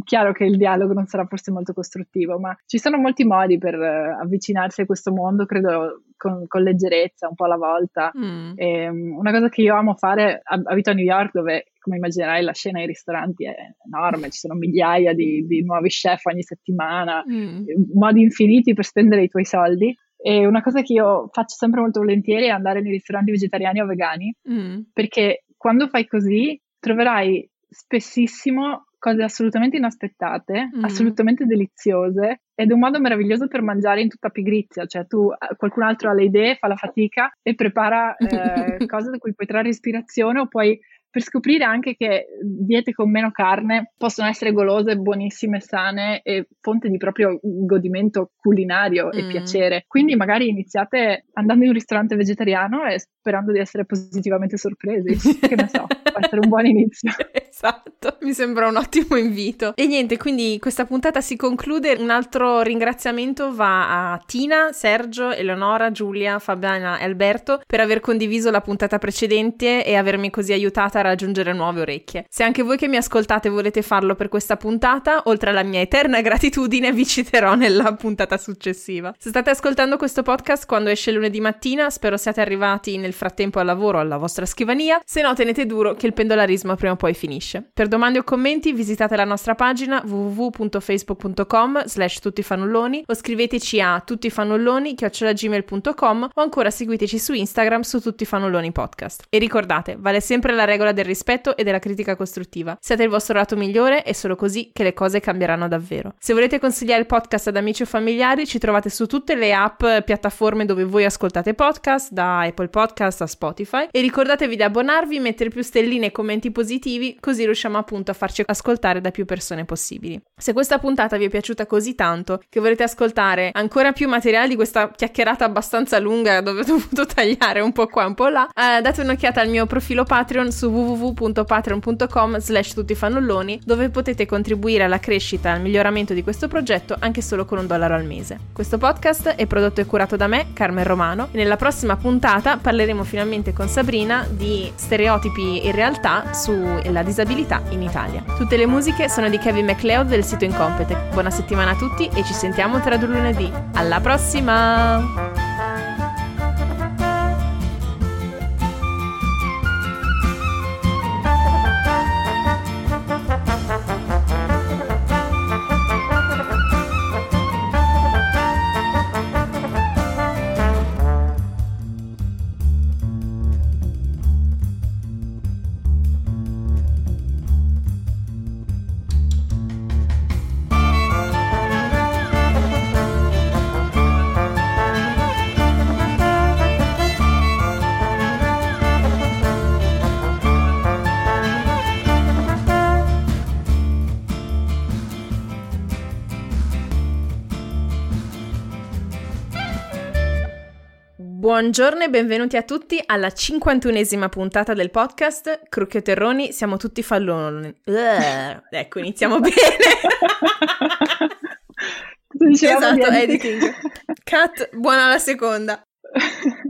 Chiaro che il dialogo non sarà forse molto costruttivo, ma ci sono molti modi per uh, avvicinarsi a questo mondo, credo con, con leggerezza, un po' alla volta. Mm. E, um, una cosa che io amo fare, abito a New York dove, come immaginerai, la scena ai ristoranti è enorme, ci sono migliaia di, di nuovi chef ogni settimana, mm. modi infiniti per spendere i tuoi soldi. E una cosa che io faccio sempre molto volentieri è andare nei ristoranti vegetariani o vegani, mm. perché quando fai così troverai spessissimo cose assolutamente inaspettate, mm. assolutamente deliziose ed è un modo meraviglioso per mangiare in tutta pigrizia, cioè tu eh, qualcun altro ha le idee, fa la fatica e prepara eh, cose da cui puoi trarre ispirazione o puoi per scoprire anche che diete con meno carne possono essere golose, buonissime, sane e fonte di proprio godimento culinario mm. e piacere. Quindi magari iniziate andando in un ristorante vegetariano e sperando di essere positivamente sorpresi. che ne so, può essere un buon inizio. esatto, mi sembra un ottimo invito. E niente, quindi questa puntata si conclude. Un altro ringraziamento va a Tina, Sergio, Eleonora, Giulia, Fabiana e Alberto per aver condiviso la puntata precedente e avermi così aiutata raggiungere nuove orecchie. Se anche voi che mi ascoltate volete farlo per questa puntata, oltre alla mia eterna gratitudine, vi citerò nella puntata successiva. Se state ascoltando questo podcast quando esce lunedì mattina, spero siate arrivati nel frattempo al lavoro alla vostra scrivania, se no tenete duro che il pendolarismo prima o poi finisce. Per domande o commenti visitate la nostra pagina www.facebook.com slash tuttifanulloni o scriveteci a tuttifanulloni chiocciolagmail.com o ancora seguiteci su Instagram su tuttifanulloni podcast. E ricordate, vale sempre la regola del rispetto e della critica costruttiva. Siate il vostro lato migliore e solo così che le cose cambieranno davvero. Se volete consigliare il podcast ad amici o familiari, ci trovate su tutte le app, piattaforme dove voi ascoltate podcast, da Apple Podcast a Spotify. E ricordatevi di abbonarvi, mettere più stelline e commenti positivi, così riusciamo appunto a farci ascoltare da più persone possibili. Se questa puntata vi è piaciuta così tanto che volete ascoltare ancora più materiale di questa chiacchierata abbastanza lunga dove ho dovuto tagliare un po' qua un po' là, eh, date un'occhiata al mio profilo Patreon su www.patreon.com slash tuttifannulloni dove potete contribuire alla crescita e al miglioramento di questo progetto anche solo con un dollaro al mese. Questo podcast è prodotto e curato da me, Carmen Romano, e nella prossima puntata parleremo finalmente con Sabrina di stereotipi in realtà sulla disabilità in Italia. Tutte le musiche sono di Kevin MacLeod del sito Incompetech. Buona settimana a tutti e ci sentiamo tra due lunedì. Alla prossima! Buongiorno e benvenuti a tutti alla 51esima puntata del podcast Crucchio Terroni, siamo tutti falloni. Uh, ecco, iniziamo bene. esatto, editing. Cut, buona la seconda.